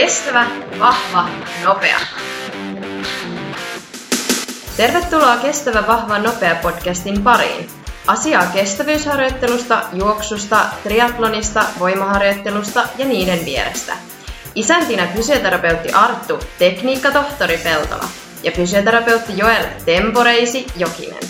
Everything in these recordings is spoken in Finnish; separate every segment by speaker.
Speaker 1: Kestävä, vahva, nopea. Tervetuloa Kestävä, vahva, nopea podcastin pariin. Asiaa kestävyysharjoittelusta, juoksusta, triatlonista, voimaharjoittelusta ja niiden vierestä. Isäntinä fysioterapeutti Arttu, tekniikkatohtori Peltola ja fysioterapeutti Joel Temporeisi Jokinen.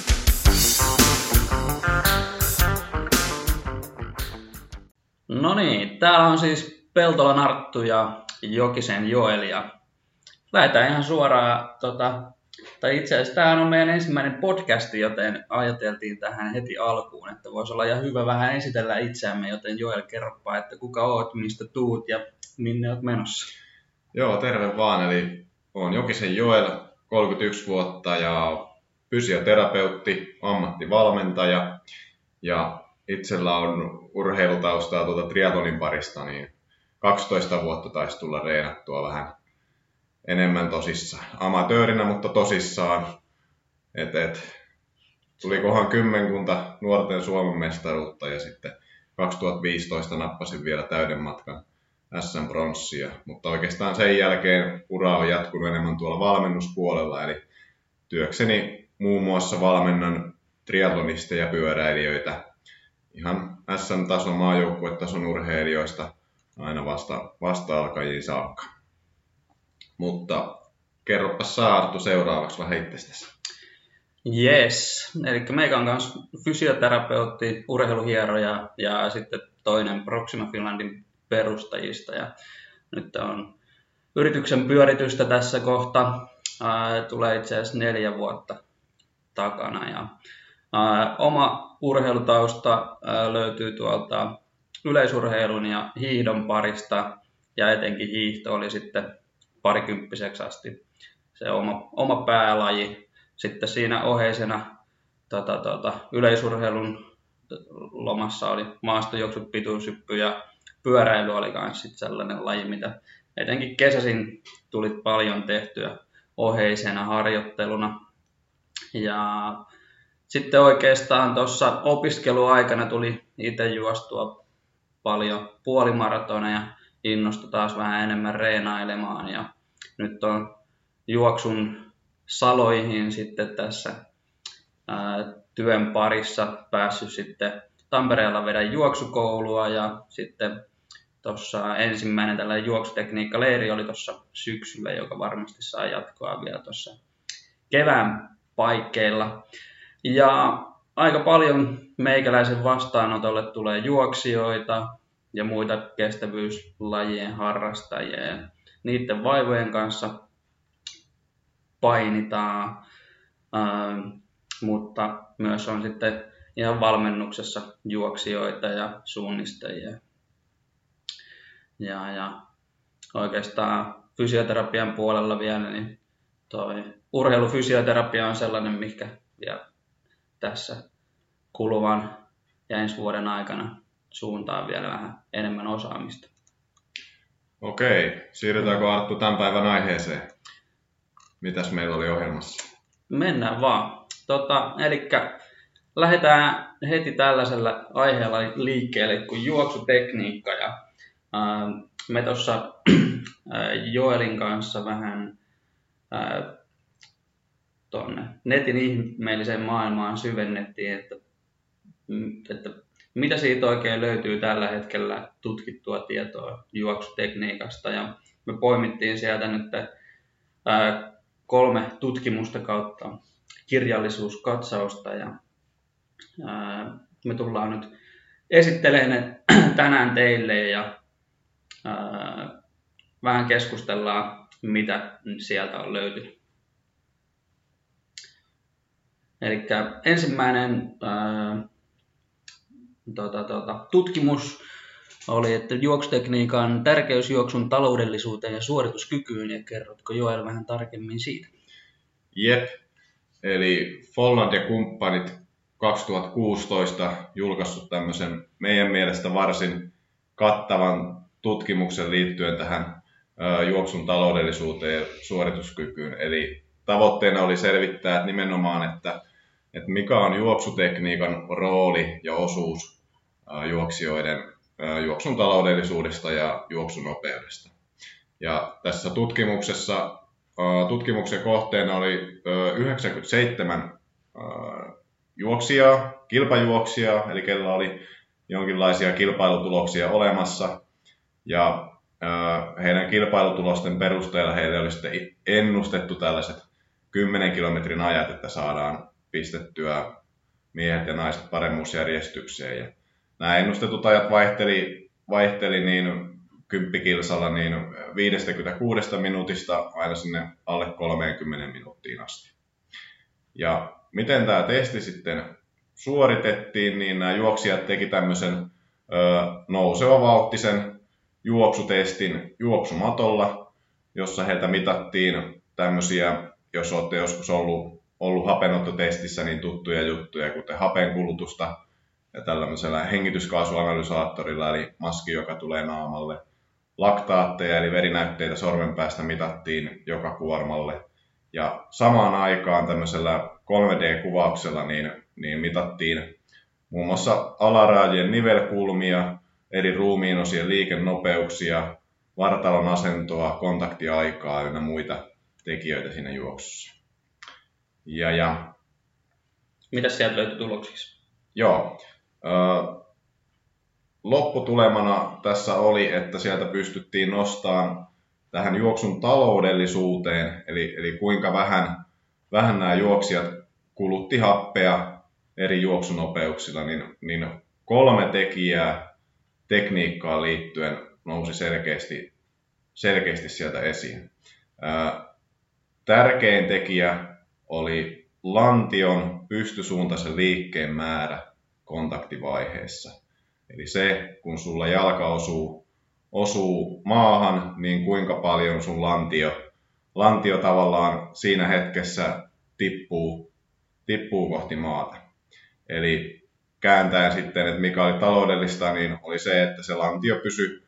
Speaker 2: No niin, täällä on siis Peltolan Arttu ja Jokisen Joel ja lähdetään ihan suoraan, tota, tai itse asiassa tämä on meidän ensimmäinen podcasti, joten ajateltiin tähän heti alkuun, että voisi olla ihan hyvä vähän esitellä itseämme, joten Joel kerropa, että kuka oot, mistä tuut ja minne oot menossa.
Speaker 3: Joo, terve vaan, eli olen Jokisen Joel, 31 vuotta ja fysioterapeutti, ammattivalmentaja ja itsellä on urheilutaustaa tuota triatlonin parista, niin 12 vuotta taisi tulla reenattua vähän enemmän tosissaan. Amatöörinä, mutta tosissaan. Et, et, tulikohan kymmenkunta nuorten Suomen mestaruutta ja sitten 2015 nappasin vielä täyden matkan SM Bronssia, mutta oikeastaan sen jälkeen ura on jatkunut enemmän tuolla valmennuspuolella, eli työkseni muun muassa valmennan triatlonisteja ja pyöräilijöitä ihan SM-tason maajoukkuetason urheilijoista aina vasta, vasta-alkajiin saakka. Mutta kerropa Saartu seuraavaksi vähän itsestäsi.
Speaker 2: Yes, eli meikä on myös fysioterapeutti, urheiluhieroja ja sitten toinen Proxima Finlandin perustajista. Ja nyt on yrityksen pyöritystä tässä kohta. Ää, tulee itse asiassa neljä vuotta takana. Ja, ää, oma urheilutausta ää, löytyy tuolta yleisurheilun ja hiihdon parista. Ja etenkin hiihto oli sitten parikymppiseksi asti se oma, oma päälaji. Sitten siinä oheisena tota, tota, yleisurheilun lomassa oli maastojuoksu, pituushyppy ja pyöräily oli myös sellainen laji, mitä etenkin kesäsin tuli paljon tehtyä oheisena harjoitteluna. Ja sitten oikeastaan tuossa opiskeluaikana tuli itse juostua paljon puolimaratoneja, innostu taas vähän enemmän reenailemaan ja nyt on juoksun saloihin sitten tässä ää, työn parissa päässyt sitten Tampereella vedän juoksukoulua ja sitten tuossa ensimmäinen tällainen juoksutekniikka-leiri oli tuossa syksyllä, joka varmasti saa jatkoa vielä tuossa kevään paikkeilla. Ja aika paljon meikäläisen vastaanotolle tulee juoksijoita ja muita kestävyyslajien harrastajia. Ja niiden vaivojen kanssa painitaan, ähm, mutta myös on sitten ihan valmennuksessa juoksijoita ja suunnistajia. Ja, ja oikeastaan fysioterapian puolella vielä, niin toi urheilufysioterapia on sellainen, mikä vielä tässä kuluvan ja ensi vuoden aikana suuntaan vielä vähän enemmän osaamista.
Speaker 3: Okei, siirrytäänkö Arttu tämän päivän aiheeseen? Mitäs meillä oli ohjelmassa?
Speaker 2: Mennään vaan. Tota, eli lähdetään heti tällaisella aiheella liikkeelle kuin juoksutekniikka. Ja, ää, me tuossa Joelin kanssa vähän ää, tonne netin ihmeelliseen maailmaan syvennettiin, että, että mitä siitä oikein löytyy tällä hetkellä tutkittua tietoa juoksutekniikasta. Ja me poimittiin sieltä nyt ää, kolme tutkimusta kautta kirjallisuuskatsausta ja ää, me tullaan nyt esittelemään ne tänään teille ja ää, vähän keskustellaan, mitä sieltä on löytynyt. Eli ensimmäinen ää, tota, tota, tutkimus oli, että juoksutekniikan tärkeys juoksun taloudellisuuteen ja suorituskykyyn, ja kerrotko Joel vähän tarkemmin siitä?
Speaker 3: Jep, eli Folland ja kumppanit 2016 julkaissut tämmöisen meidän mielestä varsin kattavan tutkimuksen liittyen tähän juoksun taloudellisuuteen ja suorituskykyyn. Eli tavoitteena oli selvittää että nimenomaan, että, että mikä on juoksutekniikan rooli ja osuus juoksijoiden juoksun taloudellisuudesta ja juoksunopeudesta. Ja tässä tutkimuksessa tutkimuksen kohteena oli 97 juoksijaa, kilpajuoksijaa, eli kellä oli jonkinlaisia kilpailutuloksia olemassa. Ja heidän kilpailutulosten perusteella heille oli sitten ennustettu tällaiset 10 kilometrin ajat, että saadaan pistettyä miehet ja naiset paremmuusjärjestykseen. Ja nämä ennustetut ajat vaihteli, vaihteli niin kymppikilsalla niin 56 minuutista aina sinne alle 30 minuuttiin asti. Ja miten tämä testi sitten suoritettiin, niin nämä juoksijat teki tämmöisen ö, nouseva vauhtisen juoksutestin juoksumatolla, jossa heiltä mitattiin tämmöisiä, jos olette joskus ollut, ollut hapenottotestissä, niin tuttuja juttuja, kuten hapen kulutusta ja tällaisella hengityskaasuanalysaattorilla, eli maski, joka tulee naamalle. Laktaatteja, eli verinäytteitä sormenpäästä mitattiin joka kuormalle. Ja samaan aikaan tämmöisellä 3D-kuvauksella niin, niin mitattiin muun muassa alaraajien nivelkulmia, eri ruumiinosien liikennopeuksia, vartalon asentoa, kontaktiaikaa ja muita tekijöitä siinä juoksussa. Ja, ja,
Speaker 2: Mitä sieltä löytyi tuloksiksi?
Speaker 3: Joo. Ö, lopputulemana tässä oli, että sieltä pystyttiin nostamaan tähän juoksun taloudellisuuteen, eli, eli kuinka vähän, vähän nämä juoksijat kulutti happea eri juoksunopeuksilla, niin, niin kolme tekijää tekniikkaan liittyen nousi selkeästi, selkeästi sieltä esiin. Ää, tärkein tekijä oli lantion pystysuuntaisen liikkeen määrä kontaktivaiheessa. Eli se, kun sulla jalka osuu, osuu maahan, niin kuinka paljon sun lantio, lantio tavallaan siinä hetkessä tippuu, tippuu kohti maata. Eli kääntäen sitten, että mikä oli taloudellista, niin oli se, että se lantio pysyi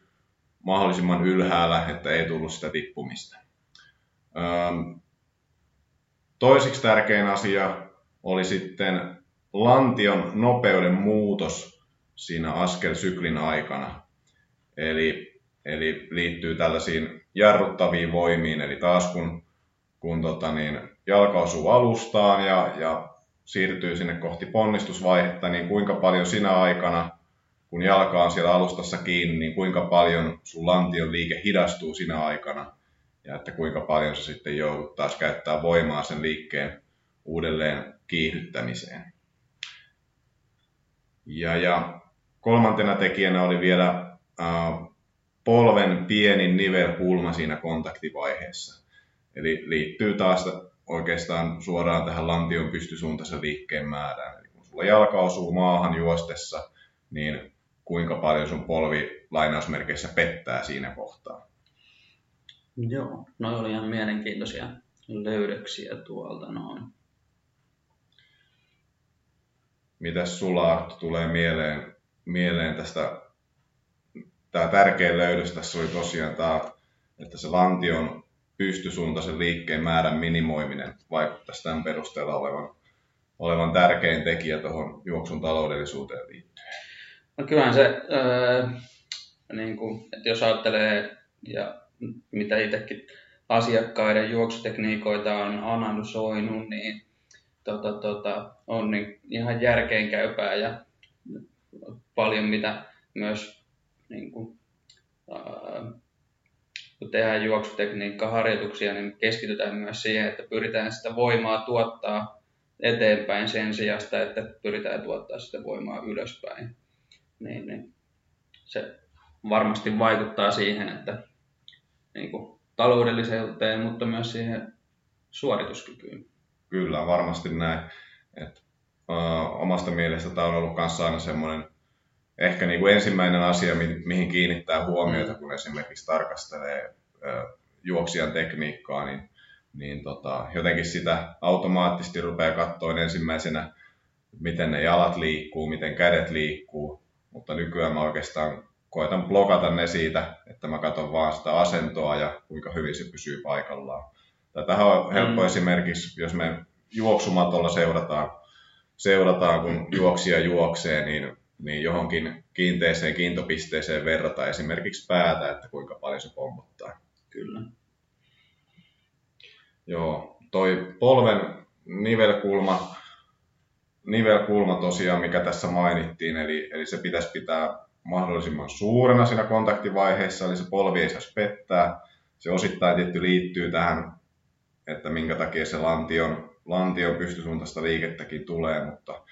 Speaker 3: mahdollisimman ylhäällä, että ei tullut sitä tippumista. Toisiksi tärkein asia oli sitten lantion nopeuden muutos siinä askelsyklin aikana. Eli, eli liittyy tällaisiin jarruttaviin voimiin, eli taas kun, kun tota niin, jalka osuu alustaan ja, ja siirtyy sinne kohti ponnistusvaihetta, niin kuinka paljon sinä aikana, kun jalka on siellä alustassa kiinni, niin kuinka paljon sun lantion liike hidastuu sinä aikana ja että kuinka paljon se sitten joudut taas käyttää voimaa sen liikkeen uudelleen kiihdyttämiseen. Ja, ja kolmantena tekijänä oli vielä äh, polven pienin nivelkulma siinä kontaktivaiheessa. Eli liittyy taas oikeastaan suoraan tähän lantion pystysuuntaisen liikkeen määrään. Eli kun sulla jalka osuu maahan juostessa, niin kuinka paljon sun polvi lainausmerkeissä pettää siinä kohtaa.
Speaker 2: Joo, no oli ihan mielenkiintoisia löydöksiä tuolta noin.
Speaker 3: Mitäs sulla Arttu tulee mieleen, mieleen tästä, tämä tärkein löydös tässä oli tosiaan tämä, että se lantion pystysuuntaisen liikkeen määrän minimoiminen vaikuttaisi tämän perusteella olevan, olevan tärkein tekijä tuohon juoksun taloudellisuuteen liittyen?
Speaker 2: No kyllähän se, öö, niin kuin, että jos ajattelee ja mitä itsekin asiakkaiden juoksutekniikoita on analysoinut, niin tota, tota, on niin ihan järkeenkäypää ja paljon mitä myös niin kuin, ää, kun tehdään juoksutekniikka-harjoituksia, niin keskitytään myös siihen, että pyritään sitä voimaa tuottaa eteenpäin sen sijasta, että pyritään tuottaa sitä voimaa ylöspäin. Niin, niin se varmasti vaikuttaa siihen, että niin kuin taloudellisuuteen, mutta myös siihen suorituskykyyn.
Speaker 3: Kyllä, varmasti näin. Et, ö, omasta mielestä tämä on ollut kanssa aina semmoinen ehkä niin kuin ensimmäinen asia, mi- mihin kiinnittää huomiota, kun esimerkiksi tarkastelee ö, juoksijan tekniikkaa, niin, niin tota, jotenkin sitä automaattisesti rupeaa katsoa ensimmäisenä, miten ne jalat liikkuu, miten kädet liikkuu, mutta nykyään mä oikeastaan koitan blokata ne siitä, että mä katson vaan sitä asentoa ja kuinka hyvin se pysyy paikallaan. Tätähän on helppo mm. esimerkiksi, jos me juoksumatolla seurataan, seurataan kun juoksija juoksee, niin, niin johonkin kiinteeseen kiintopisteeseen verrata esimerkiksi päätä, että kuinka paljon se pommottaa.
Speaker 2: Kyllä.
Speaker 3: Joo, toi polven nivelkulma, nivelkulma tosiaan, mikä tässä mainittiin, eli, eli se pitäisi pitää mahdollisimman suurena siinä kontaktivaiheessa, eli se polvi ei saisi pettää. Se osittain tietty liittyy tähän, että minkä takia se lantion, lantion pystysuuntaista liikettäkin tulee, mutta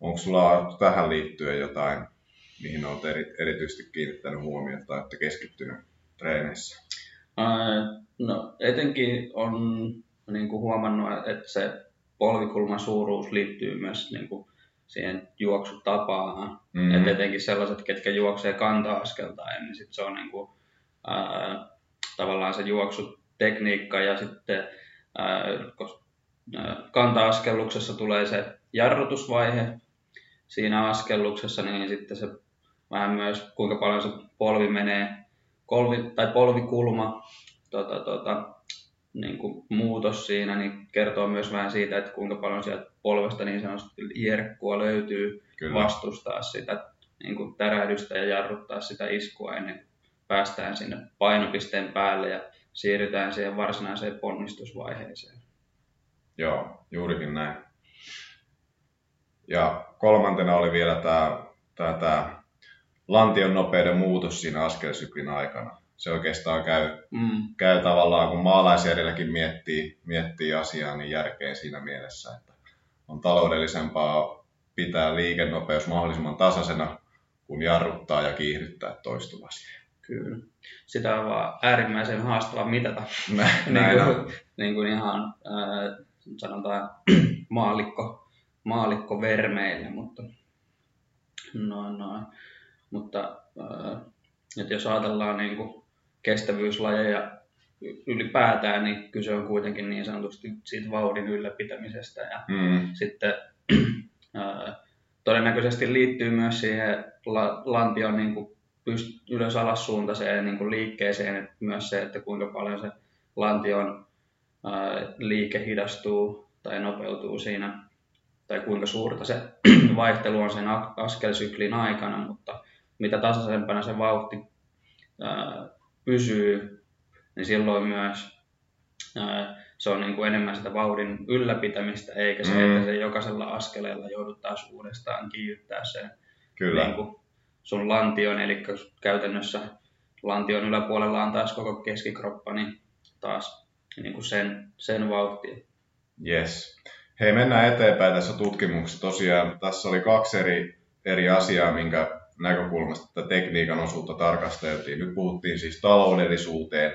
Speaker 3: onko sulla tähän liittyen jotain, mihin olet eri, erityisesti kiinnittänyt huomiota että keskittynyt treeneissä?
Speaker 2: no etenkin on niin kuin huomannut, että se polvikulman suuruus liittyy myös niin kuin siihen juoksutapaan. Mm-hmm. Et etenkin sellaiset, ketkä juoksee kanta-askeltaen, niin sit se on niin kuin, ää, tavallaan se juoksutekniikka ja sitten ää, kanta-askelluksessa tulee se jarrutusvaihe siinä askelluksessa, niin sitten se vähän myös kuinka paljon se polvi menee, kolvi, tai polvikulma tota, tota, niin kuin muutos siinä niin kertoo myös vähän siitä, että kuinka paljon sieltä polvesta niin sanotusti jerkkua löytyy Kyllä. vastustaa sitä niin kuin tärähdystä ja jarruttaa sitä iskua ennen kuin päästään sinne painopisteen päälle ja siirrytään siihen varsinaiseen ponnistusvaiheeseen.
Speaker 3: Joo, juurikin näin. Ja kolmantena oli vielä tämä, tämä, tämä lantion nopeuden muutos siinä askelsyklin aikana se oikeastaan käy, mm. käy tavallaan, kun maalaisjärjelläkin miettii, miettii asiaa, niin järkeen siinä mielessä, että on taloudellisempaa pitää liikennopeus mahdollisimman tasaisena, kun jarruttaa ja kiihdyttää toistuvasti.
Speaker 2: Kyllä. Sitä on vaan äärimmäisen haastava mitata.
Speaker 3: Näin, niin,
Speaker 2: kuin, niin kuin ihan äh, sanotaan maalikko, maalikko vermeille, mutta noin noin. Mutta äh, että jos ajatellaan niin kuin kestävyyslajeja ylipäätään, niin kyse on kuitenkin niin sanotusti siitä vauhdin ylläpitämisestä. Ja mm. sitten ää, todennäköisesti liittyy myös siihen la, lantion niin kuin pyst- ylös alas suuntaiseen niin kuin liikkeeseen, että myös se, että kuinka paljon se lantion ää, liike hidastuu tai nopeutuu siinä, tai kuinka suurta se vaihtelu on sen askelsyklin aikana, mutta mitä tasaisempana se vauhti ää, pysyy, niin silloin myös ää, se on niin kuin enemmän sitä vauhdin ylläpitämistä, eikä se, mm. että se jokaisella askeleella joudut taas uudestaan kiihdyttää sen Kyllä. Niin kuin sun lantion, eli käytännössä lantion yläpuolella on taas koko keskikroppa, niin taas niin kuin sen, sen vauhtia.
Speaker 3: Yes. Hei, mennään eteenpäin tässä tutkimuksessa. Tosiaan tässä oli kaksi eri, eri asiaa, minkä näkökulmasta tätä tekniikan osuutta tarkasteltiin. Nyt puhuttiin siis taloudellisuuteen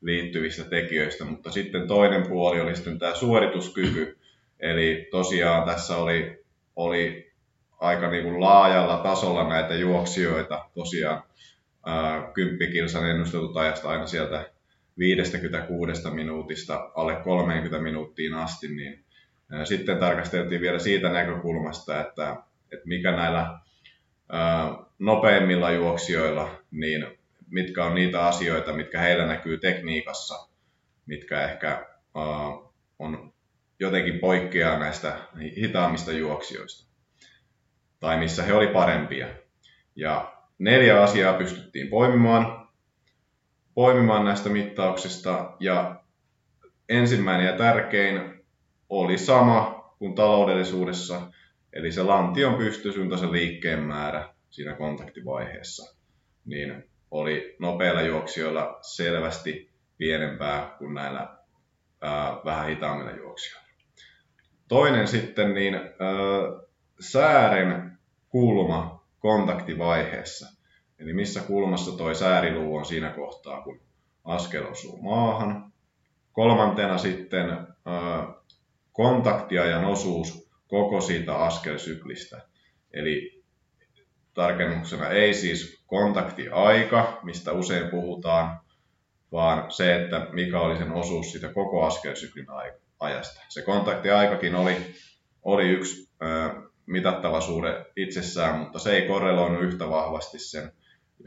Speaker 3: liittyvistä tekijöistä, mutta sitten toinen puoli oli sitten tämä suorituskyky. Eli tosiaan tässä oli, oli aika niin kuin laajalla tasolla näitä juoksijoita, tosiaan ää, 10 kilsan ennustetut ajasta aina sieltä 56 minuutista alle 30 minuuttiin asti, niin ää, sitten tarkasteltiin vielä siitä näkökulmasta, että, että mikä näillä nopeimmilla juoksijoilla, niin mitkä on niitä asioita, mitkä heillä näkyy tekniikassa, mitkä ehkä on jotenkin poikkeaa näistä hitaammista juoksijoista. Tai missä he oli parempia. Ja neljä asiaa pystyttiin poimimaan, poimimaan näistä mittauksista. Ja ensimmäinen ja tärkein oli sama kuin taloudellisuudessa, Eli se lantion pystysuuntaisen liikkeen määrä siinä kontaktivaiheessa niin oli nopeilla juoksijoilla selvästi pienempää kuin näillä ää, vähän hitaammilla juoksijoilla. Toinen sitten, niin ää, säären kulma kontaktivaiheessa. Eli missä kulmassa toi sääriluu on siinä kohtaa, kun askel osuu maahan. Kolmantena sitten ää, kontaktiajan osuus koko siitä askelsyklistä. Eli tarkennuksena ei siis kontaktiaika, mistä usein puhutaan, vaan se, että mikä oli sen osuus siitä koko askelsyklin ajasta. Se kontaktiaikakin oli, oli yksi ö, mitattava suhde itsessään, mutta se ei korreloinut yhtä vahvasti sen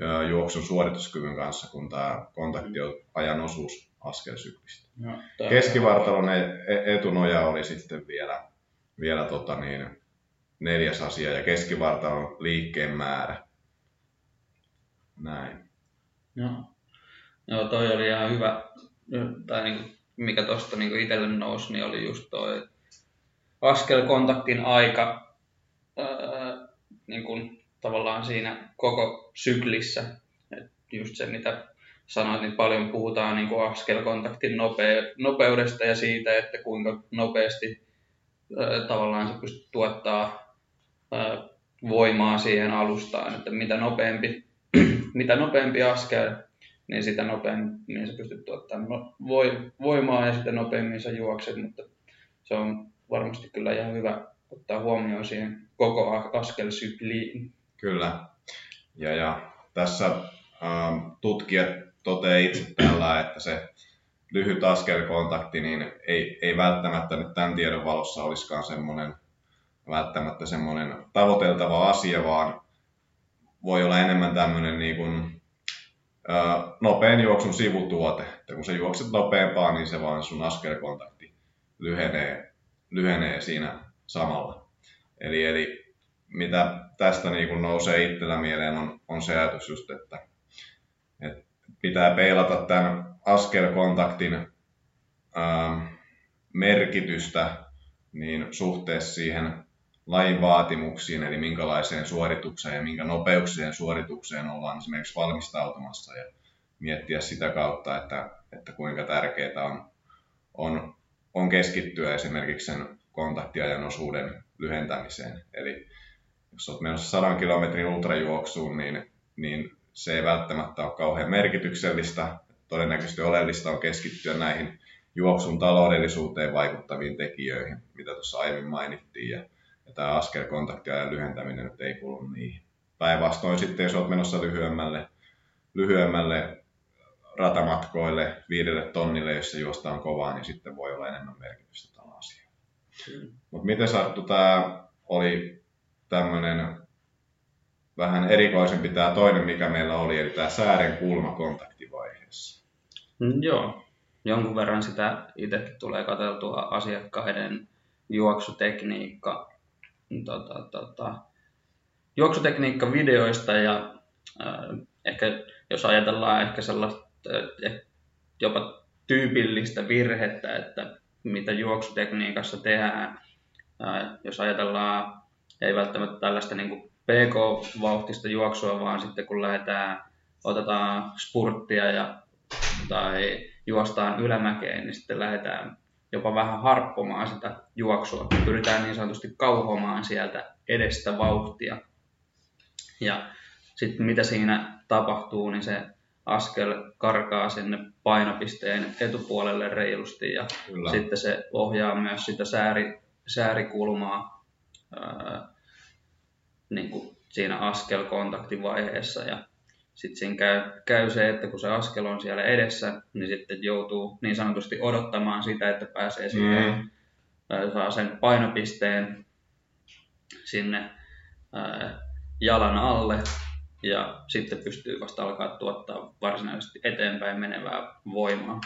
Speaker 3: ö, juoksun suorituskyvyn kanssa kuin tämä kontaktiajan osuus askelsyklistä. Keskivartalon e-, e-, etunoja oli sitten vielä vielä tota niin, neljäs asia ja keskivartalon liikkeen määrä. Näin.
Speaker 2: Joo. Joo, toi oli ihan hyvä, tai niin kuin, mikä tuosta niin itselle nousi, niin oli just toi askelkontaktin aika ää, niin kuin, tavallaan siinä koko syklissä. Et just se, mitä sanoit, niin paljon puhutaan niin kuin askelkontaktin nope- nopeudesta ja siitä, että kuinka nopeasti ää, tavallaan se pystyy tuottaa voimaa siihen alustaan, että mitä nopeampi, mitä nopeampi askel, niin sitä nopeammin niin sä pystyt tuottamaan no, voimaa ja sitä nopeammin sä juokset, mutta se on varmasti kyllä ihan hyvä ottaa huomioon siihen koko askelsykliin.
Speaker 3: Kyllä. Ja, ja tässä ähm, tutkijat toteaa itse tällä, että se lyhyt askelkontakti niin ei, ei välttämättä nyt tämän tiedon valossa olisikaan semmoinen välttämättä semmoinen tavoiteltava asia, vaan voi olla enemmän tämmöinen niin kuin, ää, nopean juoksun sivutuote. Että kun sä juokset nopeampaa, niin se vaan sun askelkontakti lyhenee, lyhenee siinä samalla. Eli, eli mitä tästä niin kuin nousee itsellä mieleen on, on se ajatus just, että, että pitää peilata tämän askelkontaktin ää, merkitystä niin suhteessa siihen lajin vaatimuksiin, eli minkälaiseen suoritukseen ja minkä nopeuksien suoritukseen ollaan esimerkiksi valmistautumassa ja miettiä sitä kautta, että, että kuinka tärkeää on, on, on keskittyä esimerkiksi sen kontaktiajan osuuden lyhentämiseen. Eli jos olet menossa 100 kilometrin ultrajuoksuun, niin, niin se ei välttämättä ole kauhean merkityksellistä. Todennäköisesti oleellista on keskittyä näihin juoksun taloudellisuuteen vaikuttaviin tekijöihin, mitä tuossa aiemmin mainittiin. Ja ja tämä askelkontaktiajan lyhentäminen nyt ei kuulu niihin. Päinvastoin sitten, jos olet menossa lyhyemmälle, lyhyemmälle ratamatkoille, viidelle tonnille, jossa juostaan kovaa, niin sitten voi olla enemmän merkitystä tällä asialla. Mm. Mutta miten Sarttu, tämä oli tämmöinen vähän erikoisempi tämä toinen, mikä meillä oli, eli tämä säären kulma kontaktivaiheessa.
Speaker 2: Mm, joo, jonkun verran sitä itsekin tulee katseltua asiakkaiden juoksutekniikka tota, tota, juoksutekniikka videoista ja äh, ehkä jos ajatellaan ehkä sellaista äh, jopa tyypillistä virhettä, että mitä juoksutekniikassa tehdään, äh, jos ajatellaan ei välttämättä tällaista niin PK-vauhtista juoksua, vaan sitten kun lähdetään, otetaan spurttia ja, tai juostaan ylämäkeen, niin sitten lähdetään jopa vähän harppomaan sitä juoksua. Pyritään niin sanotusti kauhomaan sieltä edestä vauhtia. Ja sitten mitä siinä tapahtuu, niin se askel karkaa sinne painopisteen etupuolelle reilusti ja Kyllä. sitten se ohjaa myös sitä sääri, säärikulmaa ää, niin kuin siinä askelkontaktivaiheessa ja sitten siinä käy, käy se, että kun se askel on siellä edessä, niin sitten joutuu niin sanotusti odottamaan sitä, että pääsee siihen, mm. saa sen painopisteen sinne ää, jalan alle ja sitten pystyy vasta alkaa tuottaa varsinaisesti eteenpäin menevää voimaa.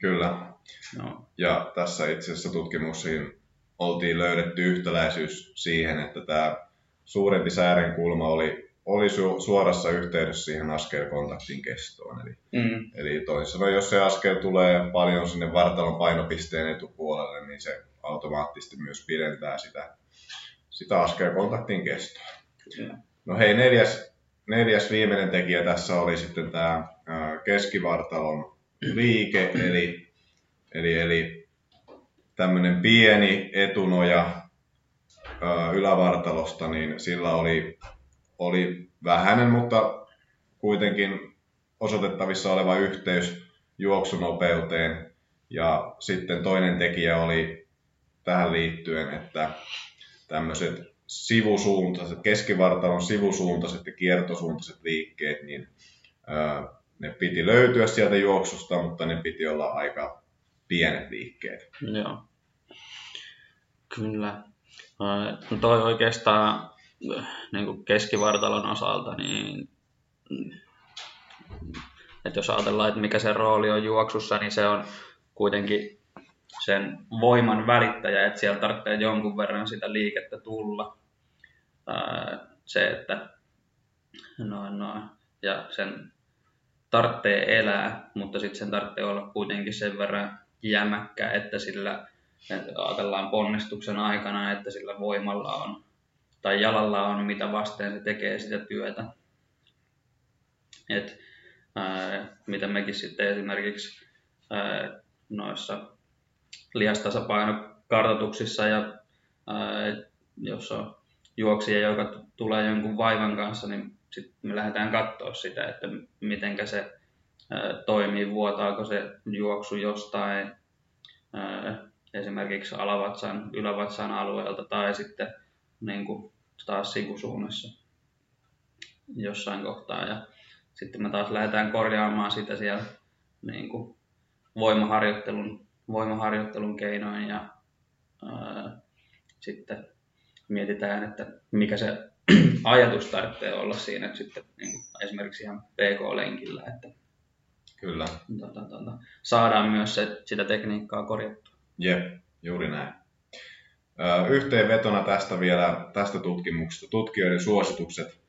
Speaker 3: Kyllä. No. Ja tässä itse asiassa tutkimuksiin oltiin löydetty yhtäläisyys siihen, että tämä suurempi säärenkulma oli oli su- suorassa yhteydessä siihen askelkontaktin kestoon. Eli, mm. eli toisin sanoen, jos se askel tulee paljon sinne vartalon painopisteen etupuolelle, niin se automaattisesti myös pidentää sitä, sitä askelkontaktin kestoa. Mm. No hei, neljäs, neljäs viimeinen tekijä tässä oli sitten tämä keskivartalon liike, eli, eli, eli tämmöinen pieni etunoja ylävartalosta, niin sillä oli oli vähäinen, mutta kuitenkin osoitettavissa oleva yhteys juoksunopeuteen. Ja sitten toinen tekijä oli tähän liittyen, että tämmöiset sivusuuntaiset, keskivartalon sivusuuntaiset ja kiertosuuntaiset liikkeet, niin ne piti löytyä sieltä juoksusta, mutta ne piti olla aika pienet liikkeet.
Speaker 2: Joo. Kyllä. No toi oikeastaan niin kuin keskivartalon osalta, niin että jos ajatellaan, että mikä se rooli on juoksussa, niin se on kuitenkin sen voiman välittäjä, että siellä tarvitsee jonkun verran sitä liikettä tulla. Se, että noin, noin. Ja sen tarvitsee elää, mutta sitten sen tarvitsee olla kuitenkin sen verran jämäkkä, että sillä että ajatellaan ponnistuksen aikana, että sillä voimalla on tai jalalla on, mitä vasten se tekee sitä työtä. Et, ää, mitä mekin sitten esimerkiksi ää, noissa lihastasapainokartoituksissa ja ää, jos on juoksija, joka tulee jonkun vaivan kanssa, niin sitten me lähdetään katsoa sitä, että miten se ää, toimii, vuotaako se juoksu jostain ää, esimerkiksi alavatsan, ylävatsan alueelta tai sitten niin kuin taas sivusuunnassa jossain kohtaa. Ja sitten me taas lähdetään korjaamaan sitä siellä niin kuin voimaharjoittelun, voimaharjoittelun keinoin ja ää, sitten mietitään, että mikä se ajatus tarvitsee olla siinä, että sitten niin kuin esimerkiksi ihan PK-lenkillä, että
Speaker 3: Kyllä.
Speaker 2: Tota, tota, saadaan myös se, sitä tekniikkaa korjattua.
Speaker 3: Jep, juuri näin. Yhteenvetona tästä vielä tästä tutkimuksesta. Tutkijoiden suositukset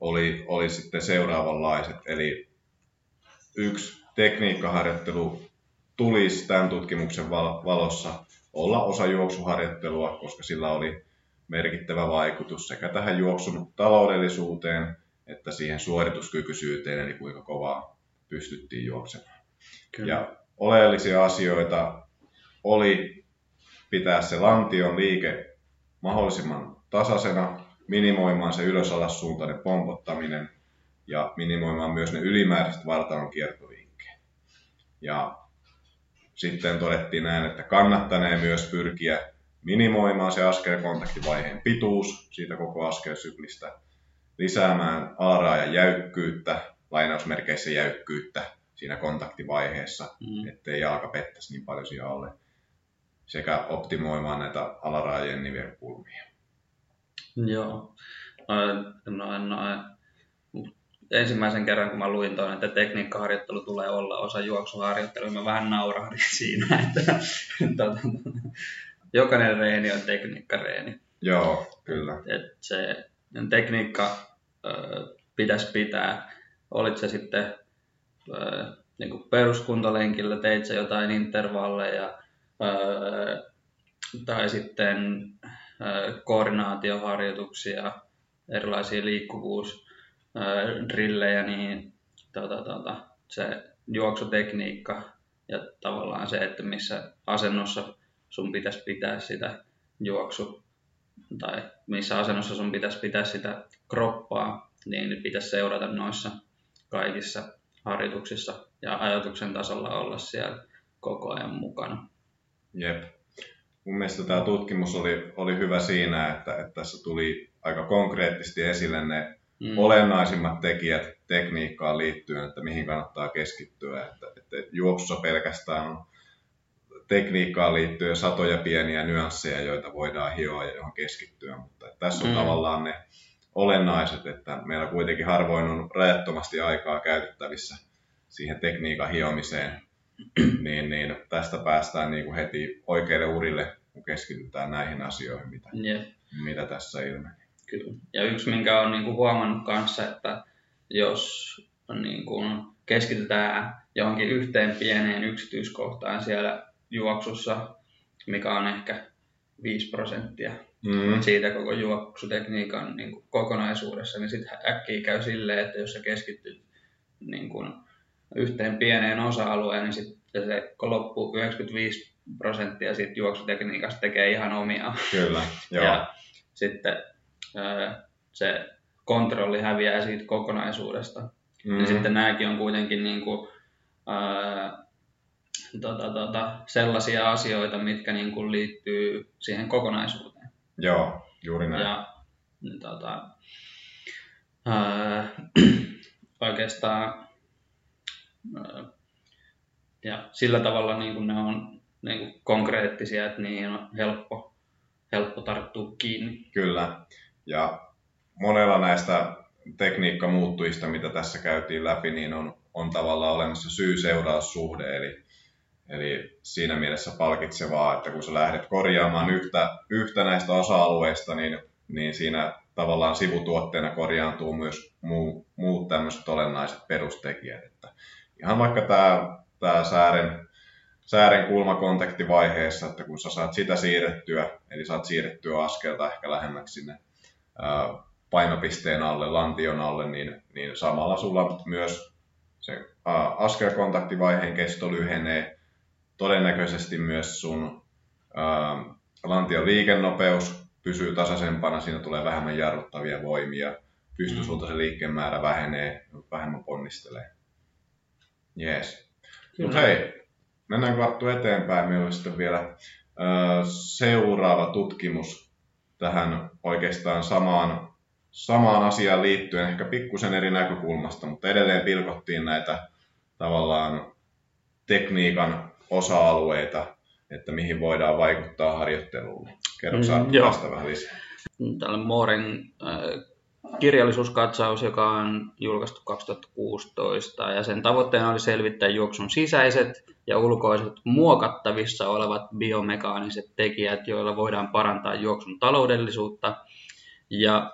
Speaker 3: oli, oli sitten seuraavanlaiset. Eli yksi tekniikkaharjoittelu tulisi tämän tutkimuksen valossa olla osa juoksuharjoittelua, koska sillä oli merkittävä vaikutus sekä tähän juoksun taloudellisuuteen että siihen suorituskykyisyyteen, eli kuinka kovaa pystyttiin juoksemaan. Kyllä. Ja oleellisia asioita oli pitää se lantion liike mahdollisimman tasaisena, minimoimaan se ylös-alas suuntainen pompottaminen ja minimoimaan myös ne ylimääräiset vartalon kiertovinkkeet. Ja sitten todettiin näin, että kannattanee myös pyrkiä minimoimaan se askelkontaktivaiheen pituus siitä koko askelsyklistä, lisäämään alaraajan jäykkyyttä, lainausmerkeissä jäykkyyttä siinä kontaktivaiheessa, mm. ettei jalka pettäisi niin paljon siihen alle sekä optimoimaan näitä alaraajien nivelkulmia.
Speaker 2: Joo. No, no, ensimmäisen kerran, kun mä luin tuon, että tekniikkaharjoittelu tulee olla osa juoksuharjoittelua, mä vähän naurahdin siinä, että tuota, jokainen reeni on tekniikkareeni.
Speaker 3: Joo, kyllä.
Speaker 2: Et se tekniikka ö, pitäisi pitää, olit se sitten ö, niin peruskuntalenkillä, teit se jotain intervalleja, tai sitten koordinaatioharjoituksia, erilaisia liikkuvuusdrillejä, niin tota, tota, se juoksutekniikka ja tavallaan se, että missä asennossa sun pitäisi pitää sitä juoksu tai missä asennossa sun pitäisi pitää sitä kroppaa, niin pitäisi seurata noissa kaikissa harjoituksissa ja ajatuksen tasolla olla siellä koko ajan mukana.
Speaker 3: Jep. Mun mielestä tämä tutkimus oli, oli hyvä siinä, että, että tässä tuli aika konkreettisesti esille ne mm. olennaisimmat tekijät tekniikkaan liittyen, että mihin kannattaa keskittyä. Että, että juoksussa pelkästään on tekniikkaan liittyen satoja pieniä nyansseja, joita voidaan hioa ja johon keskittyä, mutta tässä on mm. tavallaan ne olennaiset, että meillä kuitenkin harvoin on rajattomasti aikaa käytettävissä siihen tekniikan hiomiseen, niin, niin tästä päästään niin kuin heti oikeille urille, kun keskitytään näihin asioihin, mitä, yeah. mitä tässä ilmeni.
Speaker 2: Kyllä. Ja yksi, minkä olen niin kuin huomannut kanssa, että jos niin kuin keskitytään johonkin yhteen pieneen yksityiskohtaan siellä juoksussa, mikä on ehkä 5 prosenttia mm. siitä koko juoksutekniikan niin kuin kokonaisuudessa, niin sitten äkkiä käy silleen, että jos sä keskityt niin kuin yhteen pieneen osa-alueen, niin sitten se loppuu 95 prosenttia siitä juoksutekniikasta tekee ihan omia.
Speaker 3: Kyllä, joo.
Speaker 2: Ja sitten se kontrolli häviää siitä kokonaisuudesta. Mm-hmm. Ja sitten nämäkin on kuitenkin niin kuin, ää, tota, tota, sellaisia asioita, mitkä niin kuin liittyy siihen kokonaisuuteen.
Speaker 3: Joo, juuri näin.
Speaker 2: Ja, tota, ää, oikeastaan ja sillä tavalla niin kuin ne on niin kuin konkreettisia, että niihin on helppo, helppo tarttua kiinni.
Speaker 3: Kyllä. Ja monella näistä tekniikkamuuttujista, mitä tässä käytiin läpi, niin on, on tavallaan olemassa syy-seuraussuhde, eli, eli siinä mielessä palkitsevaa, että kun sä lähdet korjaamaan yhtä, yhtä näistä osa-alueista, niin, niin siinä tavallaan sivutuotteena korjaantuu myös muu, muut tämmöiset olennaiset perustekijät. Että ihan vaikka tämä, tämä säären, säären kulmakontaktivaiheessa, että kun sä saat sitä siirrettyä, eli saat siirrettyä askelta ehkä lähemmäksi sinne painopisteen alle, lantion alle, niin, niin samalla sulla myös se askelkontaktivaiheen kesto lyhenee, todennäköisesti myös sun lantion liikennopeus pysyy tasaisempana, siinä tulee vähemmän jarruttavia voimia, pystysulta se liikkeen määrä vähenee, vähemmän ponnistelee. Jees. Mutta hei, mennään katsoa eteenpäin. Meillä on sitten vielä äh, seuraava tutkimus tähän oikeastaan samaan, samaan asiaan liittyen, ehkä pikkusen eri näkökulmasta, mutta edelleen pilkottiin näitä tavallaan tekniikan osa-alueita, että mihin voidaan vaikuttaa harjoitteluun. Kerroksä mm, tästä vähän lisää?
Speaker 2: Tällä Mooren äh, kirjallisuuskatsaus, joka on julkaistu 2016, ja sen tavoitteena oli selvittää juoksun sisäiset ja ulkoiset muokattavissa olevat biomekaaniset tekijät, joilla voidaan parantaa juoksun taloudellisuutta. Ja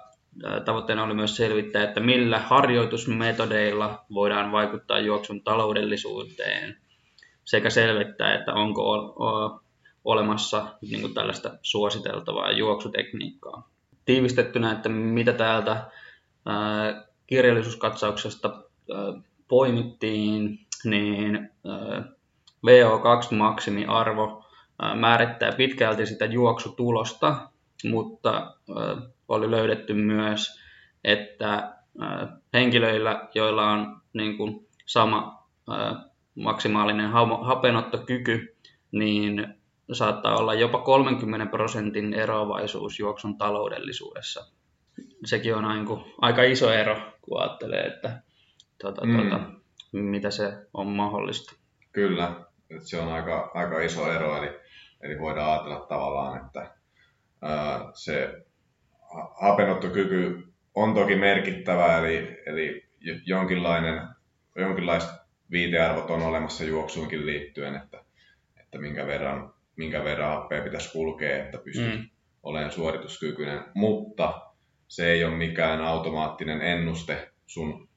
Speaker 2: tavoitteena oli myös selvittää, että millä harjoitusmetodeilla voidaan vaikuttaa juoksun taloudellisuuteen sekä selvittää, että onko olemassa niin tällaista suositeltavaa juoksutekniikkaa tiivistettynä, että mitä täältä kirjallisuuskatsauksesta poimittiin, niin VO2-maksimiarvo määrittää pitkälti sitä juoksutulosta, mutta oli löydetty myös, että henkilöillä, joilla on niin kuin sama maksimaalinen hapenottokyky, niin saattaa olla jopa 30 prosentin eroavaisuus juoksun taloudellisuudessa. Sekin on aika, aika iso ero, kun ajattelee, että tuota, mm. tuota, mitä se on mahdollista.
Speaker 3: Kyllä, että se on aika, aika iso ero, eli, eli voidaan ajatella tavallaan, että ää, se hapenottokyky on toki merkittävä, eli, eli jonkinlainen, jonkinlaiset viitearvot on olemassa juoksuunkin liittyen, että, että minkä verran minkä verran happea pitäisi kulkea, että pystyt mm. olemaan suorituskykyinen, mutta se ei ole mikään automaattinen ennuste sun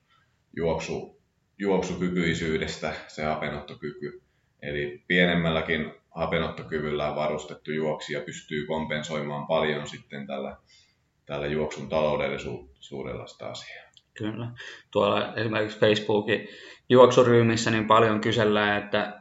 Speaker 3: juoksu, juoksukykyisyydestä, se hapenottokyky. Eli pienemmälläkin hapenottokyvyllä varustettu juoksija pystyy kompensoimaan paljon sitten tällä, tällä juoksun taloudellisuudella sitä asiaa.
Speaker 2: Kyllä. Tuolla esimerkiksi Facebookin juoksuryhmissä niin paljon kysellään, että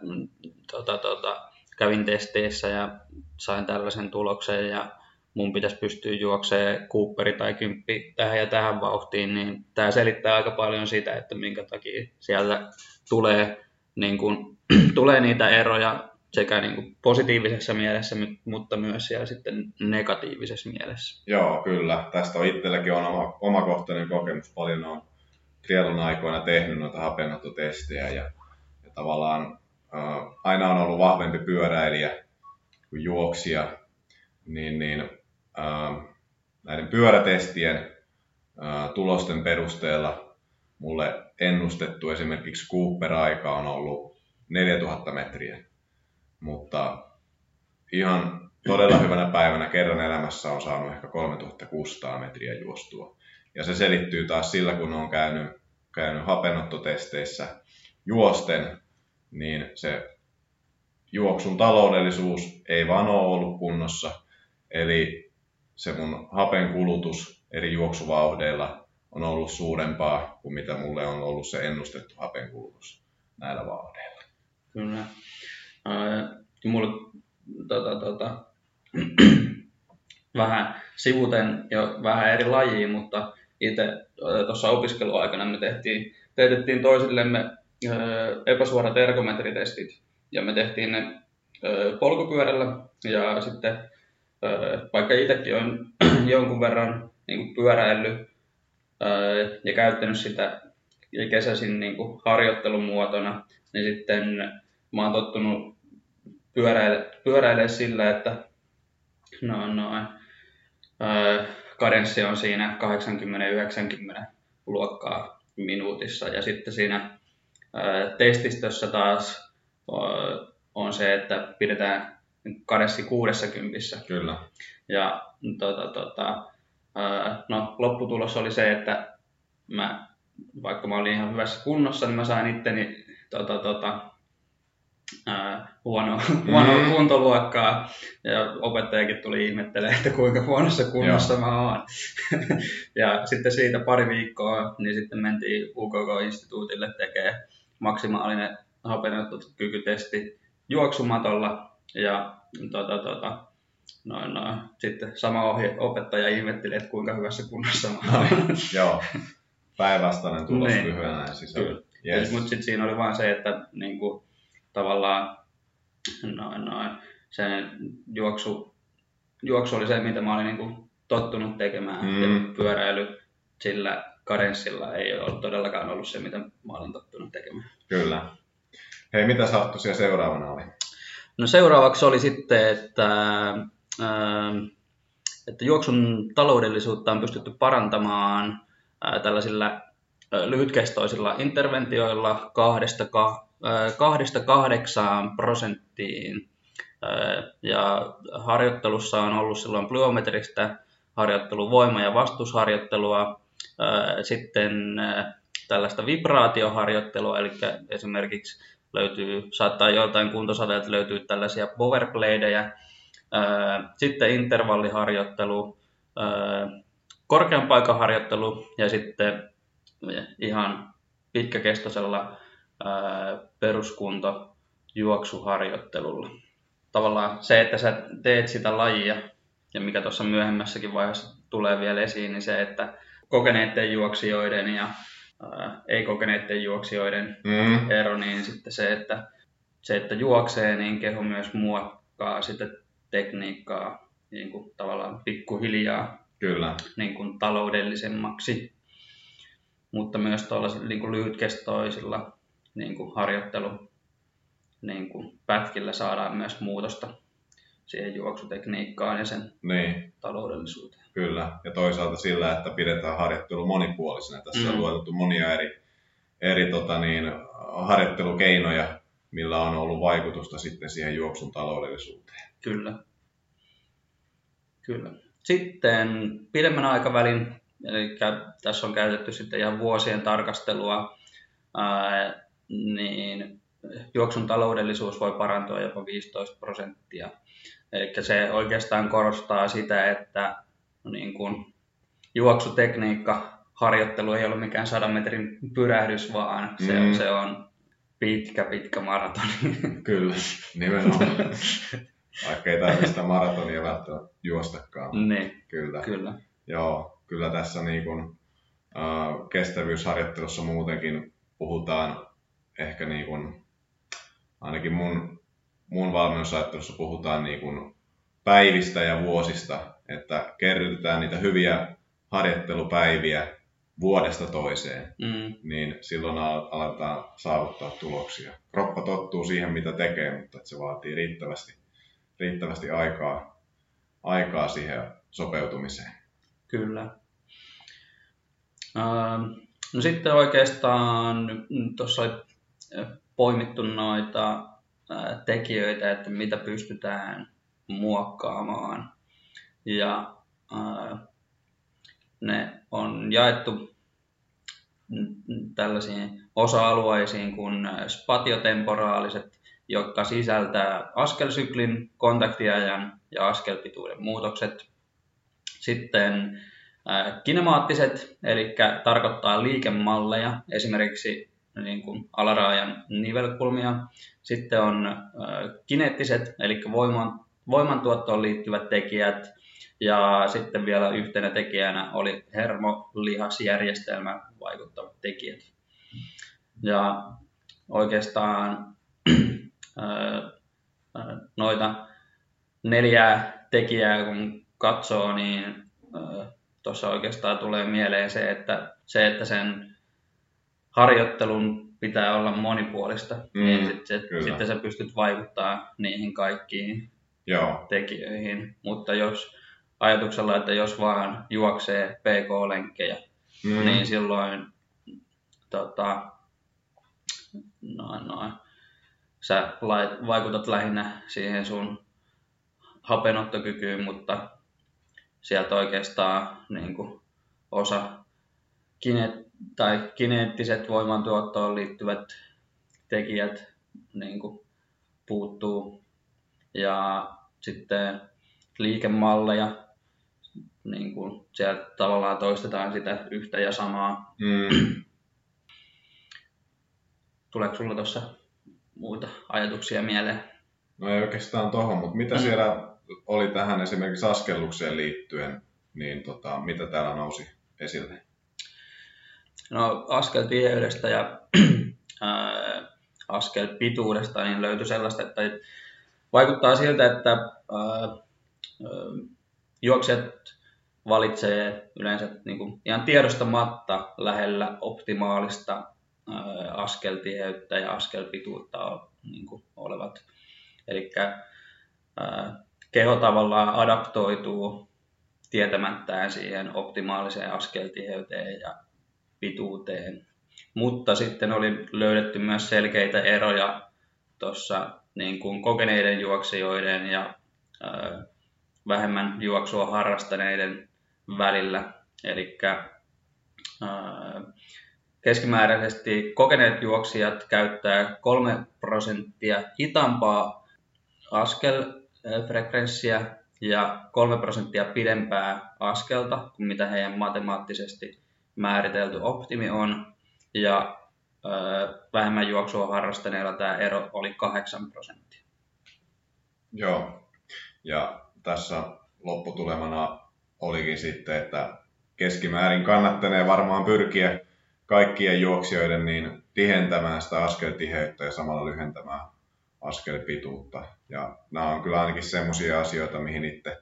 Speaker 2: tota, tota, kävin testeissä ja sain tällaisen tuloksen ja mun pitäisi pystyä juoksemaan Cooperi tai Kymppi tähän ja tähän vauhtiin, niin tämä selittää aika paljon sitä, että minkä takia sieltä tulee, niin kuin, tulee niitä eroja sekä niin kuin positiivisessa mielessä, mutta myös siellä sitten negatiivisessa mielessä.
Speaker 3: Joo, kyllä. Tästä on itselläkin on oma, omakohtainen kokemus. Paljon on triathlon aikoina tehnyt noita hapenottotestejä ja, ja tavallaan aina on ollut vahvempi pyöräilijä kuin juoksija, niin, niin näiden pyörätestien tulosten perusteella mulle ennustettu esimerkiksi Cooper-aika on ollut 4000 metriä, mutta ihan todella hyvänä päivänä kerran elämässä on saanut ehkä 3600 metriä juostua. Ja se selittyy taas sillä, kun on käynyt, käynyt hapenottotesteissä juosten niin se juoksun taloudellisuus ei vaan ole ollut kunnossa. Eli se mun hapen kulutus eri juoksuvauhdeilla on ollut suurempaa kuin mitä mulle on ollut se ennustettu hapen kulutus näillä vauhdeilla.
Speaker 2: Kyllä. Äh, mulle tota, tota, vähän sivuten jo vähän eri lajiin, mutta itse tuossa opiskeluaikana me tehtiin, teetettiin toisillemme epäsuorat ergometritestit. Ja me tehtiin ne polkupyörällä. Ja sitten vaikka itsekin on jonkun verran niin pyöräillyt ja käyttänyt sitä kesäisin niin kuin harjoittelun muotona, niin sitten mä oon tottunut pyöräile, sillä, että no, no, kadenssi on siinä 80-90 luokkaa minuutissa. Ja sitten siinä Testistössä taas on se, että pidetään kadessi 60.
Speaker 3: Kyllä.
Speaker 2: Ja tota, tota, no, lopputulos oli se, että mä vaikka mä olin ihan hyvässä kunnossa, niin mä sain itteni tota, tota, ää, huono, huono mm. kuntoluokkaa. Ja opettajakin tuli ihmettelemään, että kuinka huonossa kunnossa Joo. mä oon. ja sitten siitä pari viikkoa, niin sitten mentiin UKK-instituutille tekemään maksimaalinen kykytesti juoksumatolla. Ja tota, tota, noin, noin. Sitten sama ohje, opettaja ihmetteli, että kuinka hyvässä kunnossa mä oon.
Speaker 3: Joo, päinvastainen tulos niin. lyhyenä sisällä.
Speaker 2: Yes. Mutta sitten siinä oli vain se, että niin kuin, tavallaan noin, noin, se juoksu, juoksu oli se, mitä mä olin niin kuin, tottunut tekemään. Mm. Ja pyöräily sillä karenssilla ei ole todellakaan ollut se, mitä mä olin tottunut tekemään.
Speaker 3: Kyllä. Hei, mitä siellä seuraavana oli?
Speaker 2: No seuraavaksi oli sitten, että, että juoksun taloudellisuutta on pystytty parantamaan tällaisilla lyhytkestoisilla interventioilla kahdesta, kahdesta kahdeksaan prosenttiin. Ja harjoittelussa on ollut silloin plyometristä harjoittelu, voima- ja vastusharjoittelua, sitten tällaista vibraatioharjoittelua, eli esimerkiksi löytyy, saattaa joiltain kuntosateilta löytyy tällaisia powerbladeja, sitten intervalliharjoittelu, korkean paikan harjoittelu ja sitten ihan pitkäkestoisella peruskunto juoksuharjoittelulla. Tavallaan se, että sä teet sitä lajia, ja mikä tuossa myöhemmässäkin vaiheessa tulee vielä esiin, niin se, että kokeneiden juoksijoiden ja ei-kokeneiden juoksijoiden mm. ero, niin sitten se, että se, että juoksee, niin keho myös muokkaa sitä tekniikkaa niin kuin tavallaan pikkuhiljaa
Speaker 3: Kyllä.
Speaker 2: Niin kuin taloudellisemmaksi mutta myös tuollaisilla niin kuin lyhytkestoisilla niin kuin harjoittelu niin kuin pätkillä saadaan myös muutosta siihen juoksutekniikkaan ja sen niin. taloudellisuuteen.
Speaker 3: Kyllä, ja toisaalta sillä, että pidetään harjoittelu monipuolisena. Tässä mm. on lueteltu monia eri, eri tota niin, harjoittelukeinoja, millä on ollut vaikutusta sitten siihen juoksun taloudellisuuteen.
Speaker 2: Kyllä. Kyllä. Sitten pidemmän aikavälin Eli tässä on käytetty sitten ihan vuosien tarkastelua, ää, niin juoksun taloudellisuus voi parantua jopa 15 prosenttia. Eli se oikeastaan korostaa sitä, että niin kuin juoksutekniikka, harjoittelu ei ole mikään 100 metrin pyrähdys, vaan se, mm. se on pitkä, pitkä maratoni.
Speaker 3: Kyllä, nimenomaan. Vaikka ei tarvitse maratonia välttämättä juostakaan.
Speaker 2: Niin,
Speaker 3: kyllä.
Speaker 2: kyllä.
Speaker 3: Joo, kyllä tässä niin kuin, äh, kestävyysharjoittelussa muutenkin puhutaan ehkä niin kuin, ainakin mun, mun valmennusajattelussa puhutaan niin kuin päivistä ja vuosista, että kerrytetään niitä hyviä harjoittelupäiviä vuodesta toiseen, mm. niin silloin aletaan saavuttaa tuloksia. Kroppa tottuu siihen, mitä tekee, mutta se vaatii riittävästi, riittävästi aikaa, aikaa siihen sopeutumiseen.
Speaker 2: Kyllä. Ähm, no sitten oikeastaan tuossa oli poimittu noita äh, tekijöitä, että mitä pystytään muokkaamaan. Ja äh, ne on jaettu tällaisiin osa-alueisiin kuin spatiotemporaaliset, jotka sisältää askelsyklin, kontaktiajan ja askelpituuden muutokset. Sitten Kinemaattiset, eli tarkoittaa liikemalleja, esimerkiksi niin kuin alaraajan nivelkulmia. Sitten on kineettiset, eli voiman, voimantuottoon liittyvät tekijät. Ja sitten vielä yhtenä tekijänä oli hermolihasjärjestelmä vaikuttavat tekijät. Ja oikeastaan noita neljää tekijää kun katsoo, niin tuossa oikeastaan tulee mieleen se, että se, että sen harjoittelun pitää olla monipuolista, mm, niin sit, se, sitten sä pystyt vaikuttaa niihin kaikkiin Joo. tekijöihin. Mutta jos ajatuksella, että jos vaan juoksee PK-lenkkejä, mm. niin silloin tota, noin, noin, sä lait, vaikutat lähinnä siihen sun hapenottokykyyn, mutta sieltä oikeastaan niin kuin osa kinet, tai kineettiset voimantuottoon liittyvät tekijät niin kuin puuttuu. Ja sitten liikemalleja, niin kuin siellä tavallaan toistetaan sitä yhtä ja samaa. Mm. Tuleeko sulla tuossa muita ajatuksia mieleen?
Speaker 3: No ei oikeastaan tohon, mutta mitä mm. siellä oli tähän esimerkiksi askellukseen liittyen, niin tota, mitä täällä nousi esille?
Speaker 2: No askeltiheydestä ja ää, askelpituudesta niin löytyi sellaista, että vaikuttaa siltä, että ää, juoksijat valitsee yleensä niin kuin ihan tiedostamatta lähellä optimaalista ää, askeltiheyttä ja askelpituutta niin kuin olevat. Eli keho tavallaan adaptoituu tietämättään siihen optimaaliseen askeltiheyteen ja pituuteen. Mutta sitten oli löydetty myös selkeitä eroja tuossa niin kuin kokeneiden juoksijoiden ja ö, vähemmän juoksua harrastaneiden välillä. Eli keskimääräisesti kokeneet juoksijat käyttää 3 prosenttia hitaampaa askelfrekvenssiä ja 3 prosenttia pidempää askelta kuin mitä heidän matemaattisesti määritelty optimi on. Ja vähemmän juoksua harrastaneilla tämä ero oli 8 prosenttia.
Speaker 3: Joo, ja tässä lopputulemana olikin sitten, että keskimäärin kannattanee varmaan pyrkiä kaikkien juoksijoiden niin tihentämään sitä askeltiheyttä ja samalla lyhentämään askelpituutta. Ja nämä on kyllä ainakin semmoisia asioita, mihin itse,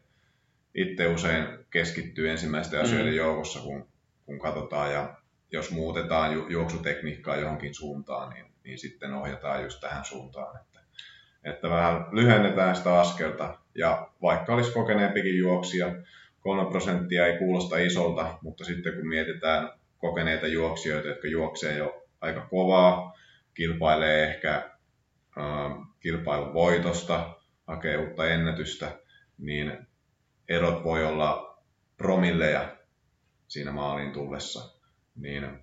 Speaker 3: itse usein keskittyy ensimmäisten mm. asioiden joukossa, kun, kun katsotaan ja jos muutetaan ju, juoksutekniikkaa johonkin suuntaan, niin, niin sitten ohjataan just tähän suuntaan, että, että vähän lyhennetään sitä askelta. Ja vaikka olisi kokeneempikin juoksija, 3 prosenttia ei kuulosta isolta, mutta sitten kun mietitään kokeneita juoksijoita, jotka juoksee jo aika kovaa, kilpailee ehkä äh, kilpailun voitosta, hakee uutta ennätystä, niin erot voi olla promilleja siinä maaliin tullessa. Niin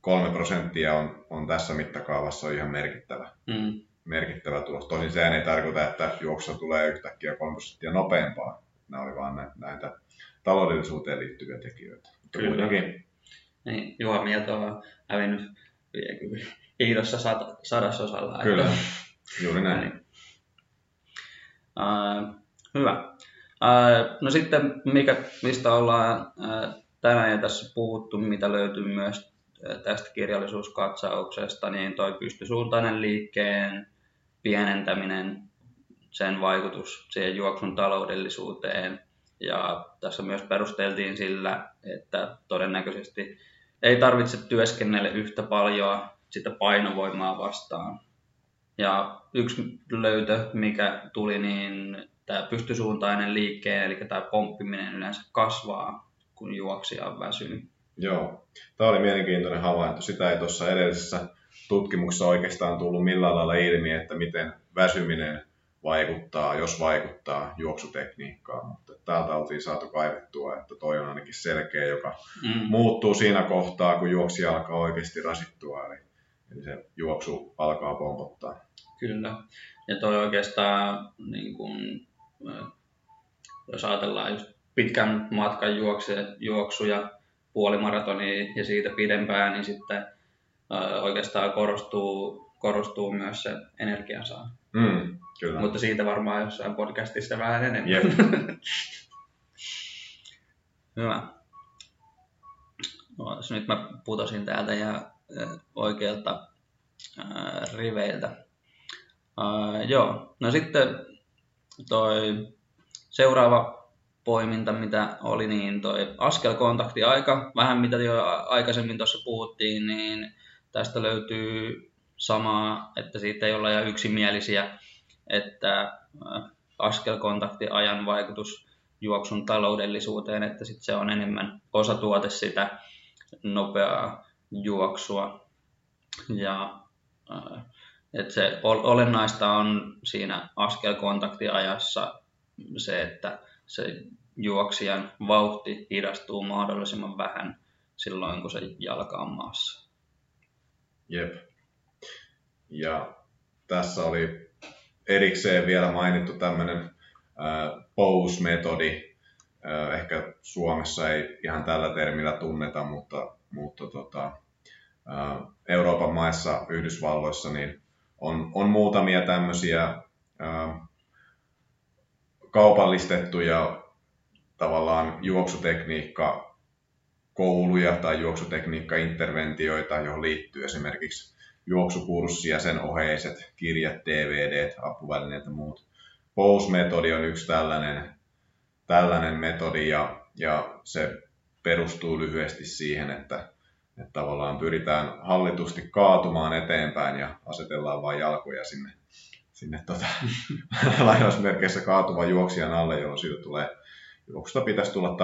Speaker 3: kolme prosenttia on, on tässä mittakaavassa ihan merkittävä, mm. merkittävä tulos. Tosin sehän ei tarkoita, että juoksussa tulee yhtäkkiä kolme prosenttia nopeampaa. Nämä oli vain näitä taloudellisuuteen liittyviä tekijöitä. Mutta Kyllä. kuitenkin.
Speaker 2: Niin, juomia on hävinnyt hiidossa sat, sadasosalla.
Speaker 3: Kyllä, että... juuri näin. Niin.
Speaker 2: Uh, hyvä. Uh, no sitten, mikä, mistä ollaan uh, tänään ja tässä puhuttu, mitä löytyy myös tästä kirjallisuuskatsauksesta, niin toi pystysuuntainen liikkeen pienentäminen, sen vaikutus siihen juoksun taloudellisuuteen. Ja tässä myös perusteltiin sillä, että todennäköisesti ei tarvitse työskennellä yhtä paljon sitä painovoimaa vastaan. Ja yksi löytö, mikä tuli, niin tämä pystysuuntainen liikkeen, eli tämä pomppiminen yleensä kasvaa, kun juoksija on väsynyt.
Speaker 3: Joo, tämä oli mielenkiintoinen havainto. Sitä ei tuossa edellisessä tutkimuksessa oikeastaan tullut millään lailla ilmi, että miten väsyminen vaikuttaa, jos vaikuttaa juoksutekniikkaan, mutta täältä oltiin saatu kaivettua, että toi on ainakin selkeä, joka mm. muuttuu siinä kohtaa, kun juoksija alkaa oikeasti rasittua, eli, eli se juoksu alkaa pompottaa.
Speaker 2: Kyllä, ja toi oikeastaan, niin kun, jos ajatellaan just pitkän matkan juoksuja, puolimaratoni ja siitä pidempään, niin sitten oikeastaan korostuu, korostuu myös se energiansaanti. Mm, kyllä. Mutta siitä varmaan jossain podcastissa vähän enemmän. Yep. Hyvä. No, nyt mä putosin täältä ja oikealta ää, riveiltä. Ää, joo, no sitten toi seuraava poiminta, mitä oli, niin toi askelkontaktiaika, vähän mitä jo aikaisemmin tuossa puhuttiin, niin tästä löytyy samaa, että siitä ei olla ihan yksimielisiä, että askelkontaktiajan vaikutus juoksun taloudellisuuteen, että sit se on enemmän osatuote sitä nopeaa juoksua. Ja että se olennaista on siinä askelkontaktiajassa se, että se juoksijan vauhti hidastuu mahdollisimman vähän silloin, kun se jalka on maassa.
Speaker 3: Jep. Ja tässä oli erikseen vielä mainittu tämmöinen pose-metodi. Ehkä Suomessa ei ihan tällä termillä tunneta, mutta, mutta tota, Euroopan maissa, Yhdysvalloissa, niin on, on muutamia tämmöisiä kaupallistettuja tavallaan juoksutekniikka kouluja tai juoksutekniikka-interventioita, johon liittyy esimerkiksi juoksukurssi ja sen oheiset kirjat, DVD, apuvälineet ja muut. Pose-metodi on yksi tällainen, tällainen metodi ja, ja se perustuu lyhyesti siihen, että, että tavallaan pyritään hallitusti kaatumaan eteenpäin ja asetellaan vain jalkoja sinne, sinne tota, lainausmerkeissä kaatuvan juoksijan alle, jolloin siitä tulee, juoksusta pitäisi tulla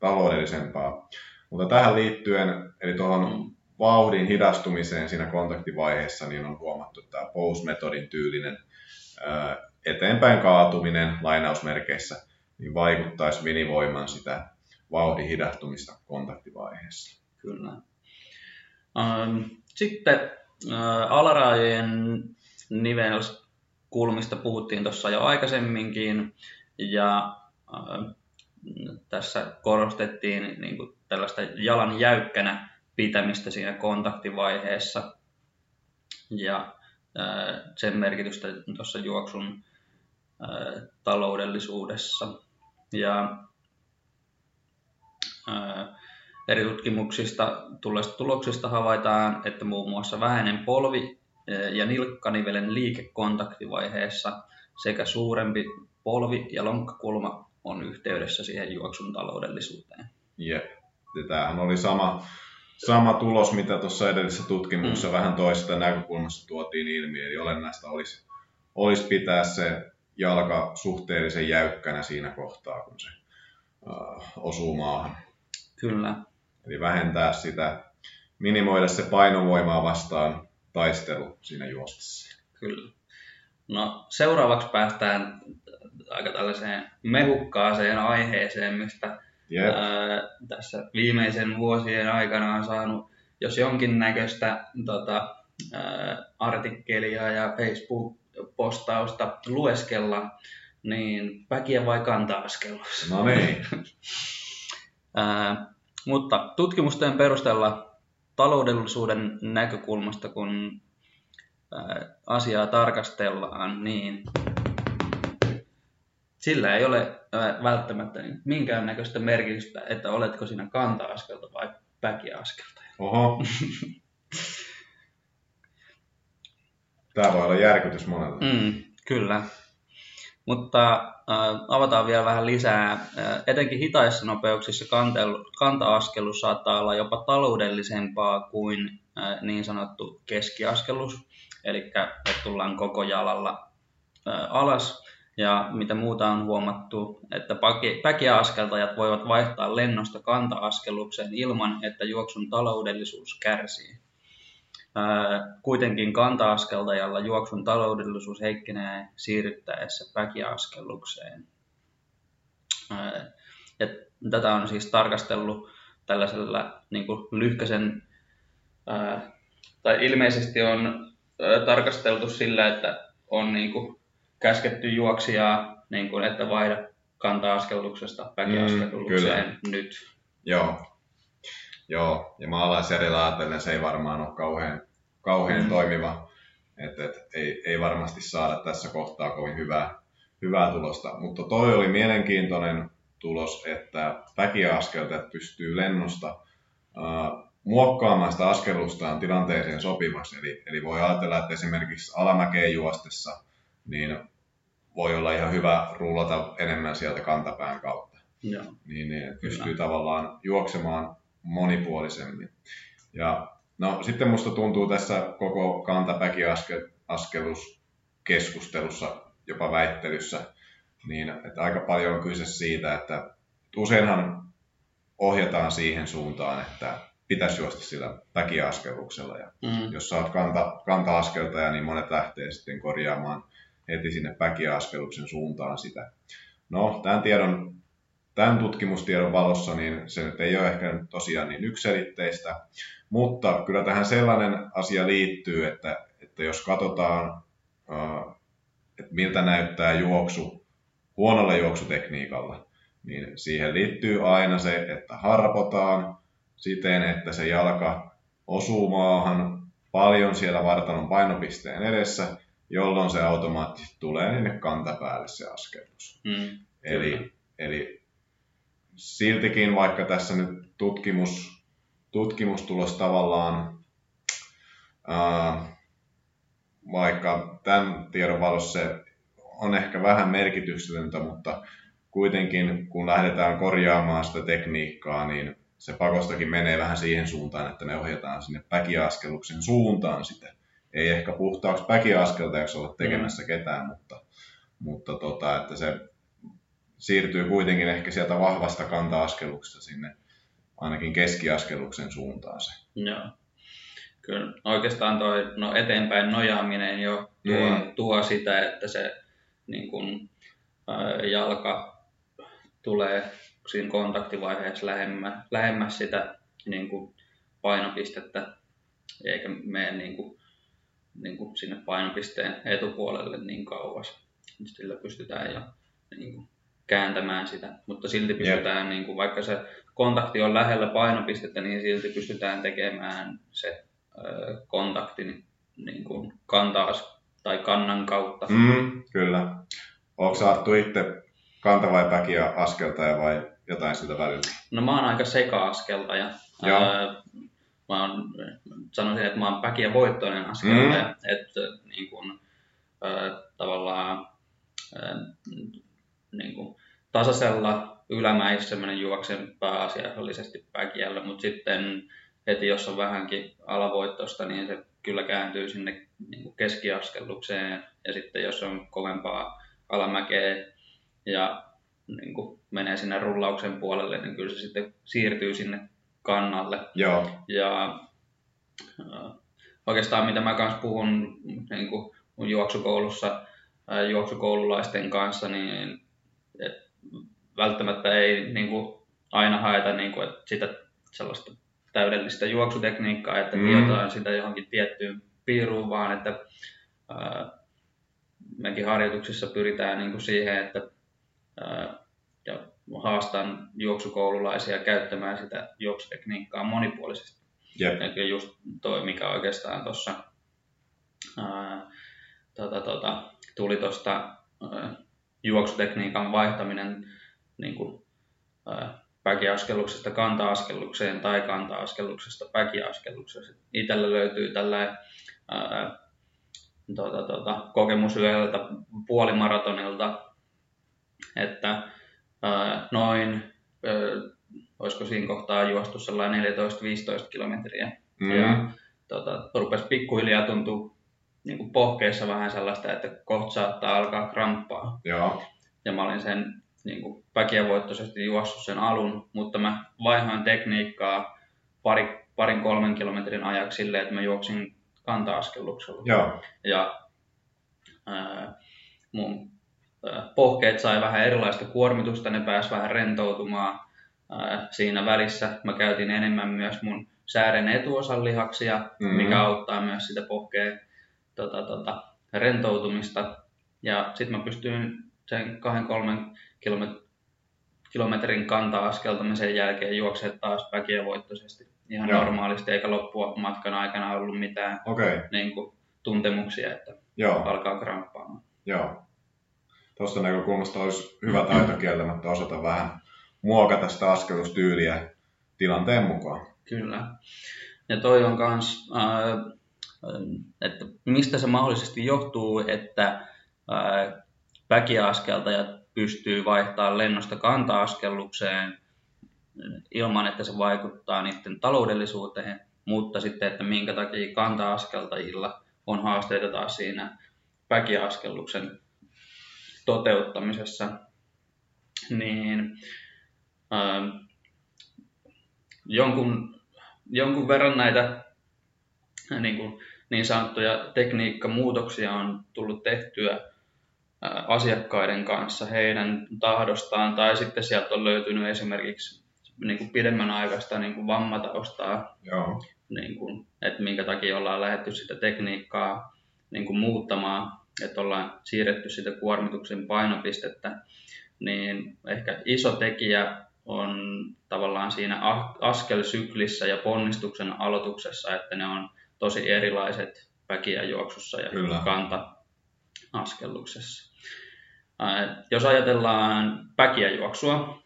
Speaker 3: taloudellisempaa. Mutta tähän liittyen, eli tuohon vauhdin hidastumiseen siinä kontaktivaiheessa, niin on huomattu tämä pose-metodin tyylinen eteenpäin kaatuminen lainausmerkeissä, niin vaikuttaisi minimoimaan sitä vauhdin hidastumista kontaktivaiheessa.
Speaker 2: Kyllä. Sitten alarajojen nivelkulmista puhuttiin tuossa jo aikaisemminkin, ja tässä korostettiin niin kuin tällaista jalan jäykkänä pitämistä siinä kontaktivaiheessa ja sen merkitystä tuossa juoksun taloudellisuudessa. Ja eri tutkimuksista tulleista tuloksista havaitaan, että muun muassa vähäinen polvi ja nilkkanivelen liike kontaktivaiheessa sekä suurempi polvi- ja lonkkakulma on yhteydessä siihen juoksun taloudellisuuteen.
Speaker 3: Jep. Tämähän oli sama, sama tulos, mitä tuossa edellisessä tutkimuksessa mm. vähän toisesta näkökulmasta tuotiin ilmi. Eli olennaista olisi, olisi pitää se jalka suhteellisen jäykkänä siinä kohtaa, kun se uh, osuu maahan.
Speaker 2: Kyllä.
Speaker 3: Eli vähentää sitä, minimoida se painovoimaa vastaan taistelu siinä juostessa.
Speaker 2: Kyllä. No seuraavaksi päästään aika tällaiseen mehukkaaseen aiheeseen, mistä yep. ää, tässä viimeisen vuosien aikana on saanut jos jonkin näköistä tota, ää, artikkelia ja Facebook-postausta lueskella, niin väkiä vai kanta-askellus?
Speaker 3: No niin.
Speaker 2: mutta tutkimusten perusteella taloudellisuuden näkökulmasta, kun asiaa tarkastellaan, niin sillä ei ole välttämättä niin minkäännäköistä merkitystä, että oletko siinä kanta-askelta vai päkiaskelta.
Speaker 3: Oho. Tämä voi olla järkytys monelle.
Speaker 2: Mm, kyllä. Mutta äh, avataan vielä vähän lisää. Äh, etenkin hitaissa nopeuksissa kanta-askelus saattaa olla jopa taloudellisempaa kuin äh, niin sanottu keskiaskelus. Eli että tullaan koko jalalla äh, alas ja mitä muuta on huomattu, että päkiaskeltajat voivat vaihtaa lennosta kanta-askelukseen ilman, että juoksun taloudellisuus kärsii. Kuitenkin kanta-askeltajalla juoksun taloudellisuus heikkenee siirryttäessä päkiaskellukseen. Ja tätä on siis tarkastellut tällaisella niin kuin lyhkäisen, tai ilmeisesti on tarkasteltu sillä, että on niin kuin käsketty juoksijaa, niin kuin, että vaihda kanta-askelluksesta päkiaskellukseen mm, nyt.
Speaker 3: Joo. Joo, ja maalaisjärjellä ajatellen se ei varmaan ole kauhean, kauhean mm. toimiva. Et, et, ei, ei varmasti saada tässä kohtaa kovin hyvää, hyvää tulosta. Mutta toi oli mielenkiintoinen tulos, että väkiaskeltajat pystyy lennosta uh, muokkaamaan sitä askellustaan tilanteeseen sopivaksi. Eli, eli voi ajatella, että esimerkiksi alamäkeen juostessa niin voi olla ihan hyvä rullata enemmän sieltä kantapään kautta.
Speaker 2: Joo.
Speaker 3: Niin, niin pystyy Kyllä. tavallaan juoksemaan monipuolisemmin. Ja no, sitten musta tuntuu tässä koko kantapäkiaskeluskeskustelussa, jopa väittelyssä, niin että aika paljon on kyse siitä, että useinhan ohjataan siihen suuntaan, että pitäisi juosta sillä päkiaskeluksella. Ja mm. jos sä oot kanta, kanta-askeltaja, niin monet lähtee sitten korjaamaan heti sinne päkiaskeluksen suuntaan sitä. No, tämän tiedon tämän tutkimustiedon valossa niin se nyt ei ole ehkä tosiaan niin ykselitteistä, mutta kyllä tähän sellainen asia liittyy, että, että jos katsotaan, että miltä näyttää juoksu huonolla juoksutekniikalla, niin siihen liittyy aina se, että harpotaan siten, että se jalka osuu maahan paljon siellä vartalon painopisteen edessä, jolloin se automaattisesti tulee sinne kantapäälle se askelus. Mm, eli, eli siltikin, vaikka tässä nyt tutkimus, tutkimustulos tavallaan, ää, vaikka tämän tiedon valossa se on ehkä vähän merkityksetöntä, mutta kuitenkin kun lähdetään korjaamaan sitä tekniikkaa, niin se pakostakin menee vähän siihen suuntaan, että me ohjataan sinne päkiaskeluksen suuntaan sitä. Ei ehkä puhtaaksi päkiaskeltajaksi olla tekemässä mm. ketään, mutta, mutta tota, että se siirtyy kuitenkin ehkä sieltä vahvasta kanta-askeluksesta sinne ainakin keskiaskeluksen suuntaan se.
Speaker 2: Joo. Kyllä oikeastaan toi no eteenpäin nojaaminen jo tuo, mm. tuo sitä, että se niin kun, ää, jalka tulee siinä kontaktivaiheessa lähemmä, lähemmäs sitä niin kuin painopistettä, eikä mene niin kuin, niin kuin sinne painopisteen etupuolelle niin kauas. Sillä pystytään jo niin kuin, kääntämään sitä, mutta silti pystytään, yep. niin kuin, vaikka se kontakti on lähellä painopistettä, niin silti pystytään tekemään se ö, kontakti niin, kuin kantaas tai kannan kautta.
Speaker 3: Mm, kyllä. Onko saattu itse kanta vai päkiä askeltaja vai jotain siltä välillä?
Speaker 2: No mä oon aika seka-askeltaja. Joo. Öö, mä oon, sanoisin, että mä oon päkiä voittoinen askeltaja. Mm. Että niin öö, tavallaan öö, niin kun, tasaisella ylämäissä semmoinen juoksen pääasiallisesti päkiällä, mutta sitten heti jos on vähänkin alavoittosta, niin se kyllä kääntyy sinne niin keskiaskellukseen ja sitten jos on kovempaa alamäkeä ja niin kuin menee sinne rullauksen puolelle, niin kyllä se sitten siirtyy sinne kannalle.
Speaker 3: Joo.
Speaker 2: Ja äh, oikeastaan mitä mä kanssa puhun niin kuin mun juoksukoulussa äh, juoksukoululaisten kanssa, niin et välttämättä ei niin kuin, aina haeta niin kuin, että sitä sellaista täydellistä juoksutekniikkaa, että mm. sitä johonkin tiettyyn piiruun, vaan että ää, mekin harjoituksissa pyritään niin kuin siihen, että ja haastan juoksukoululaisia käyttämään sitä juoksutekniikkaa monipuolisesti. Yep. Eli just toi, mikä oikeastaan tuossa tota, tota, tuli tuosta juoksutekniikan vaihtaminen niin kuin, ää, päkiaskelluksesta kanta-askellukseen tai kanta-askelluksesta päkiaskellukseen. Itsellä löytyy tällä tota, tota, kokemus yhdeltä puolimaratonilta, että ää, noin, ää, olisiko siinä kohtaa juostu sellainen 14-15 kilometriä. Mm. Ja tota, rupesi pikkuhiljaa tuntua niin kuin pohkeessa vähän sellaista, että kohta saattaa alkaa kramppaa.
Speaker 3: Joo.
Speaker 2: Ja mä olin sen niin kuin väkiävoittoisesti juossut sen alun, mutta mä vaihoin tekniikkaa pari, parin kolmen kilometrin ajaksi silleen, että mä juoksin kanta-askelluksella.
Speaker 3: Joo.
Speaker 2: Ja ää, mun pohkeet sai vähän erilaista kuormitusta, ne pääsi vähän rentoutumaan. Siinä välissä mä käytin enemmän myös mun säären etuosan lihaksia, mm-hmm. mikä auttaa myös sitä pohkeen tota, tota, rentoutumista. Ja sitten mä pystyin sen kahden kolmen kilometrin kanta-askeltamisen jälkeen juoksemaan taas väkiävoittoisesti ihan Joo. normaalisti, eikä loppua matkan aikana ollut mitään
Speaker 3: okay.
Speaker 2: niin kuin, tuntemuksia, että Joo. alkaa kramppaamaan.
Speaker 3: Joo tuosta näkökulmasta olisi hyvä taito kieltämättä osata vähän muokata sitä askelustyyliä tilanteen mukaan.
Speaker 2: Kyllä. Ja toi on kans, äh, että mistä se mahdollisesti johtuu, että äh, väkiaskeltajat pystyy vaihtamaan lennosta kanta-askellukseen ilman, että se vaikuttaa niiden taloudellisuuteen, mutta sitten, että minkä takia kanta-askeltajilla on haasteita taas siinä väkiaskelluksen toteuttamisessa, niin ähm, jonkun, jonkun verran näitä niin, kuin, niin sanottuja tekniikkamuutoksia on tullut tehtyä asiakkaiden kanssa heidän tahdostaan, tai sitten sieltä on löytynyt esimerkiksi niin kuin pidemmän aikaista niin kuin vammataustaa,
Speaker 3: Joo.
Speaker 2: niin kuin, että minkä takia ollaan lähdetty sitä tekniikkaa niin kuin muuttamaan, että ollaan siirretty sitä kuormituksen painopistettä, niin ehkä iso tekijä on tavallaan siinä askelsyklissä ja ponnistuksen aloituksessa, että ne on tosi erilaiset väkiä juoksussa ja
Speaker 3: Kyllä.
Speaker 2: kanta-askelluksessa. Jos ajatellaan päkiä juoksua,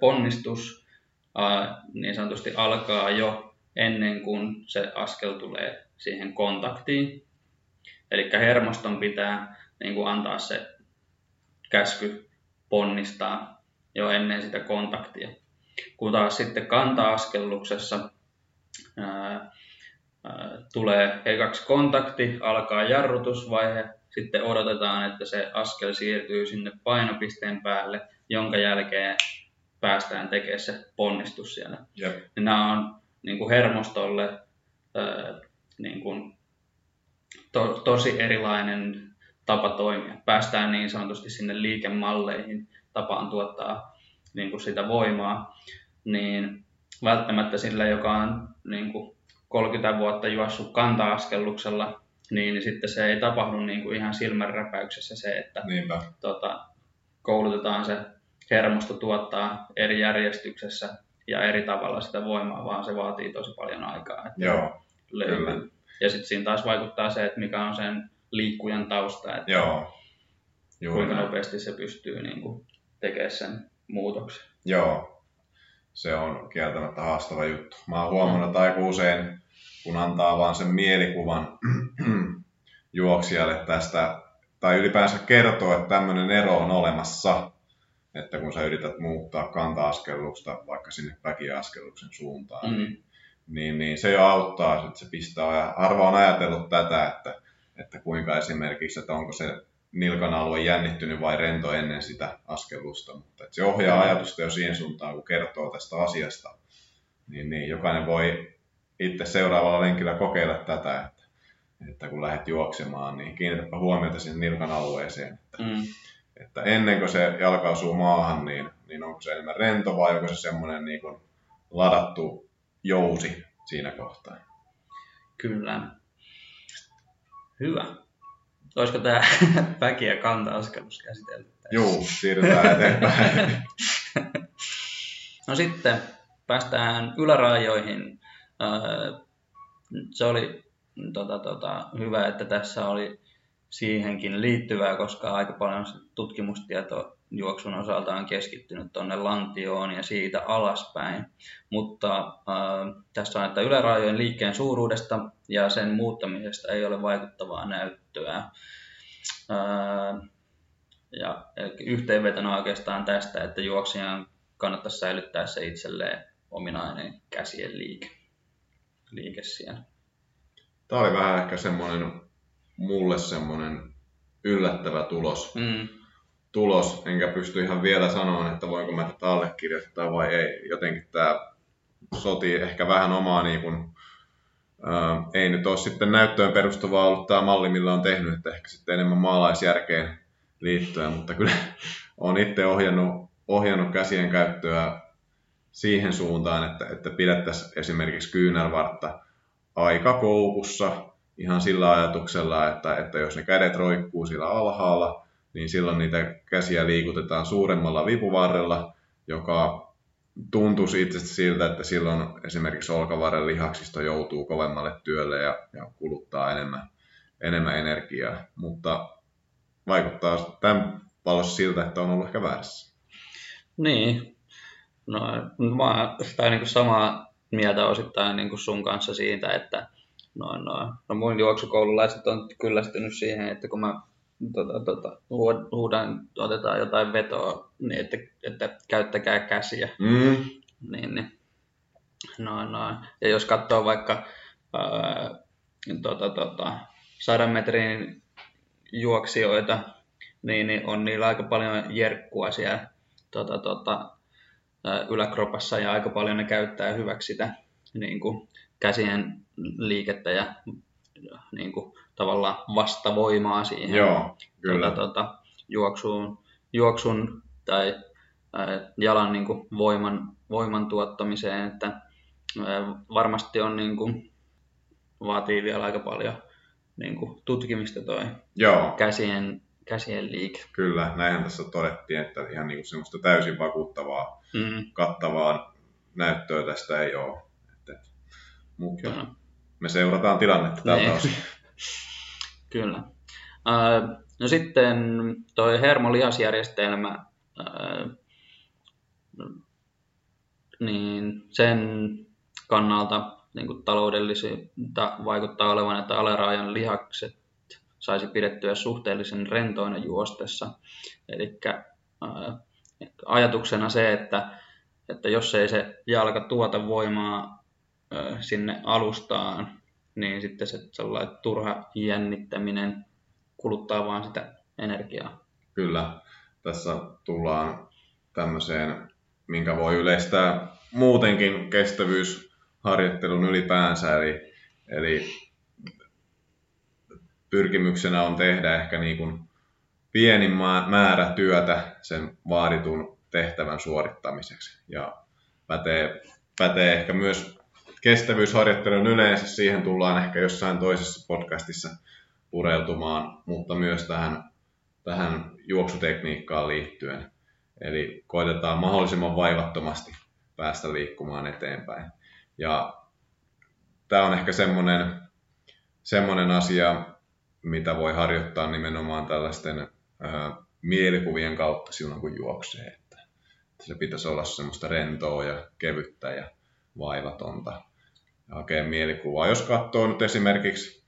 Speaker 2: ponnistus niin sanotusti alkaa jo ennen kuin se askel tulee siihen kontaktiin. Eli hermoston pitää niin kuin antaa se käsky ponnistaa jo ennen sitä kontaktia. Kun taas sitten kanta-askelluksessa ää, ää, tulee ekaksi kontakti, alkaa jarrutusvaihe, sitten odotetaan, että se askel siirtyy sinne painopisteen päälle, jonka jälkeen päästään tekemään se ponnistus siellä.
Speaker 3: Jep.
Speaker 2: Niin nämä on niin kuin hermostolle ää, niin kuin, to, tosi erilainen tapa toimia. Päästään niin sanotusti sinne liikemalleihin, tapaan tuottaa niin kuin sitä voimaa, niin välttämättä sillä, joka on niin kuin 30 vuotta juossut kanta-askelluksella, niin sitten se ei tapahdu niin kuin ihan silmänräpäyksessä se, että
Speaker 3: Niinpä.
Speaker 2: tota, koulutetaan se hermosto tuottaa eri järjestyksessä ja eri tavalla sitä voimaa, vaan se vaatii tosi paljon aikaa. Että
Speaker 3: Joo, kyllä.
Speaker 2: Ja sitten siinä taas vaikuttaa se, että mikä on sen liikkujan tausta, että
Speaker 3: Joo. Juuri
Speaker 2: kuinka
Speaker 3: näin.
Speaker 2: nopeasti se pystyy niin kuin, tekemään sen muutoksen.
Speaker 3: Joo, se on kieltämättä haastava juttu. Mä oon huomannut, että aika usein, kun antaa vaan sen mielikuvan juoksijalle tästä, tai ylipäänsä kertoo, että tämmöinen ero on olemassa, että kun sä yrität muuttaa kanta-askellusta vaikka sinne väkiaskelluksen suuntaan,
Speaker 2: Mm.
Speaker 3: niin, niin se jo auttaa, että se pistää, ja harva on ajatellut tätä, että, että kuinka esimerkiksi, että onko se nilkan alue jännittynyt vai rento ennen sitä askellusta, mutta että se ohjaa
Speaker 2: Mm.
Speaker 3: ajatusta jo siihen suuntaan, kun kertoo tästä asiasta, niin, niin jokainen voi itse seuraavalla lenkillä kokeilla tätä, että, että kun lähdet juoksemaan, niin kiinnitäpä huomiota sinne nilkan alueeseen, että,
Speaker 2: Mm.
Speaker 3: että ennen kuin se jalka osuu maahan, niin, niin onko se enemmän rento vai onko se semmoinen niin kuin ladattu jousi siinä kohtaa.
Speaker 2: Kyllä. Hyvä. Olisiko tämä väki- ja kanta-askellus käsitelty?
Speaker 3: Juu, siirrytään eteenpäin.
Speaker 2: No sitten päästään ylärajoihin. Öö, Se oli tota, tota, hyvä, että tässä oli siihenkin liittyvää, koska aika paljon tutkimustieto juoksun osalta on keskittynyt tuonne lantioon ja siitä alaspäin. Mutta äh, tässä on, että ylärajojen liikkeen suuruudesta ja sen muuttamisesta ei ole vaikuttavaa näyttöä. Äh, ja yhteenvetona oikeastaan tästä, että juoksijan kannattaisi säilyttää se itselleen ominainen käsien liike, liike siellä.
Speaker 3: Tämä oli vähän ehkä semmoinen, mulle semmoinen yllättävä tulos.
Speaker 2: Mm,
Speaker 3: tulos, enkä pysty ihan vielä sanomaan, että voinko mä tätä allekirjoittaa vai ei. Jotenkin tämä sotii ehkä vähän omaa, niin kuin, ää, ei nyt ole sitten näyttöön perustuvaa ollut tämä malli, millä on tehnyt, että ehkä sitten enemmän maalaisjärkeen liittyen, mutta kyllä olen itse ohjannut, ohjannut käsien käyttöä siihen suuntaan, että, että pidettäisiin esimerkiksi kyynärvartta aika koukussa ihan sillä ajatuksella, että, että jos ne kädet roikkuu sillä alhaalla, niin silloin niitä käsiä liikutetaan suuremmalla vipuvarrella, joka tuntuisi itse siltä, että silloin esimerkiksi olkavarren lihaksisto joutuu kovemmalle työlle ja, ja kuluttaa enemmän, enemmän energiaa. Mutta vaikuttaa tämän valossa siltä, että on ollut ehkä väärässä.
Speaker 2: Niin. No, mä oon sitä niin kuin samaa mieltä osittain niin kuin sun kanssa siitä, että noin, noin. No mun juoksukoululaiset on kyllästynyt siihen, että kun mä tota, tota, huud- huudan, otetaan jotain vetoa, niin että, että käyttäkää käsiä.
Speaker 3: Mm,
Speaker 2: Niin, niin. Noin, noin. Ja jos katsoo vaikka ää, tota, tota, sadan metrin juoksijoita, niin, niin on niillä aika paljon jerkkua siellä tota, tota, yläkropassa ja aika paljon ne käyttää hyväksi sitä niin kuin, käsien liikettä ja niin kuin, tavallaan vastavoimaa siihen.
Speaker 3: joo, kyllä.
Speaker 2: Tota, tota, juoksuun, juoksun tai jalan niin kuin voiman, voiman tuottamiseen, että varmasti on niin kuin, vaatii vielä aika paljon niin kuin tutkimista toi
Speaker 3: Joo.
Speaker 2: käsien, käsien liike.
Speaker 3: Kyllä, näinhän tässä todettiin, että ihan niin kuin semmoista täysin vakuuttavaa,
Speaker 2: Mm,
Speaker 3: kattavaa näyttöä tästä ei ole. Että, mutta
Speaker 2: kyllä.
Speaker 3: me seurataan tilannetta tältä
Speaker 2: Niin.
Speaker 3: osin.
Speaker 2: Kyllä. Ää, No sitten toi hermolihasjärjestelmä, ää, niin sen kannalta niin kuin vaikuttaa olevan, että aleraajan lihakset saisi pidettyä suhteellisen rentoina juostessa. Eli ajatuksena se, että, että jos ei se jalka tuota voimaa ää, sinne alustaan, niin sitten se sellainen turha jännittäminen kuluttaa vaan sitä energiaa.
Speaker 3: Kyllä, tässä tullaan tämmöiseen, minkä voi yleistää muutenkin kestävyysharjoittelun ylipäänsä, eli, eli pyrkimyksenä on tehdä ehkä niin kuin pienin määrä työtä sen vaaditun tehtävän suorittamiseksi. Ja pätee, pätee ehkä myös kestävyysharjoittelun yleensä, siihen tullaan ehkä jossain toisessa podcastissa pureutumaan, mutta myös tähän, tähän juoksutekniikkaan liittyen. Eli koitetaan mahdollisimman vaivattomasti päästä liikkumaan eteenpäin. Ja tämä on ehkä semmoinen, semmoinen asia, mitä voi harjoittaa nimenomaan tällaisten ää, mielikuvien kautta silloin, kun juoksee. Että se pitäisi olla semmoista rentoa ja kevyttä ja vaivatonta ja hakea mielikuvaa. Jos katsoo nyt esimerkiksi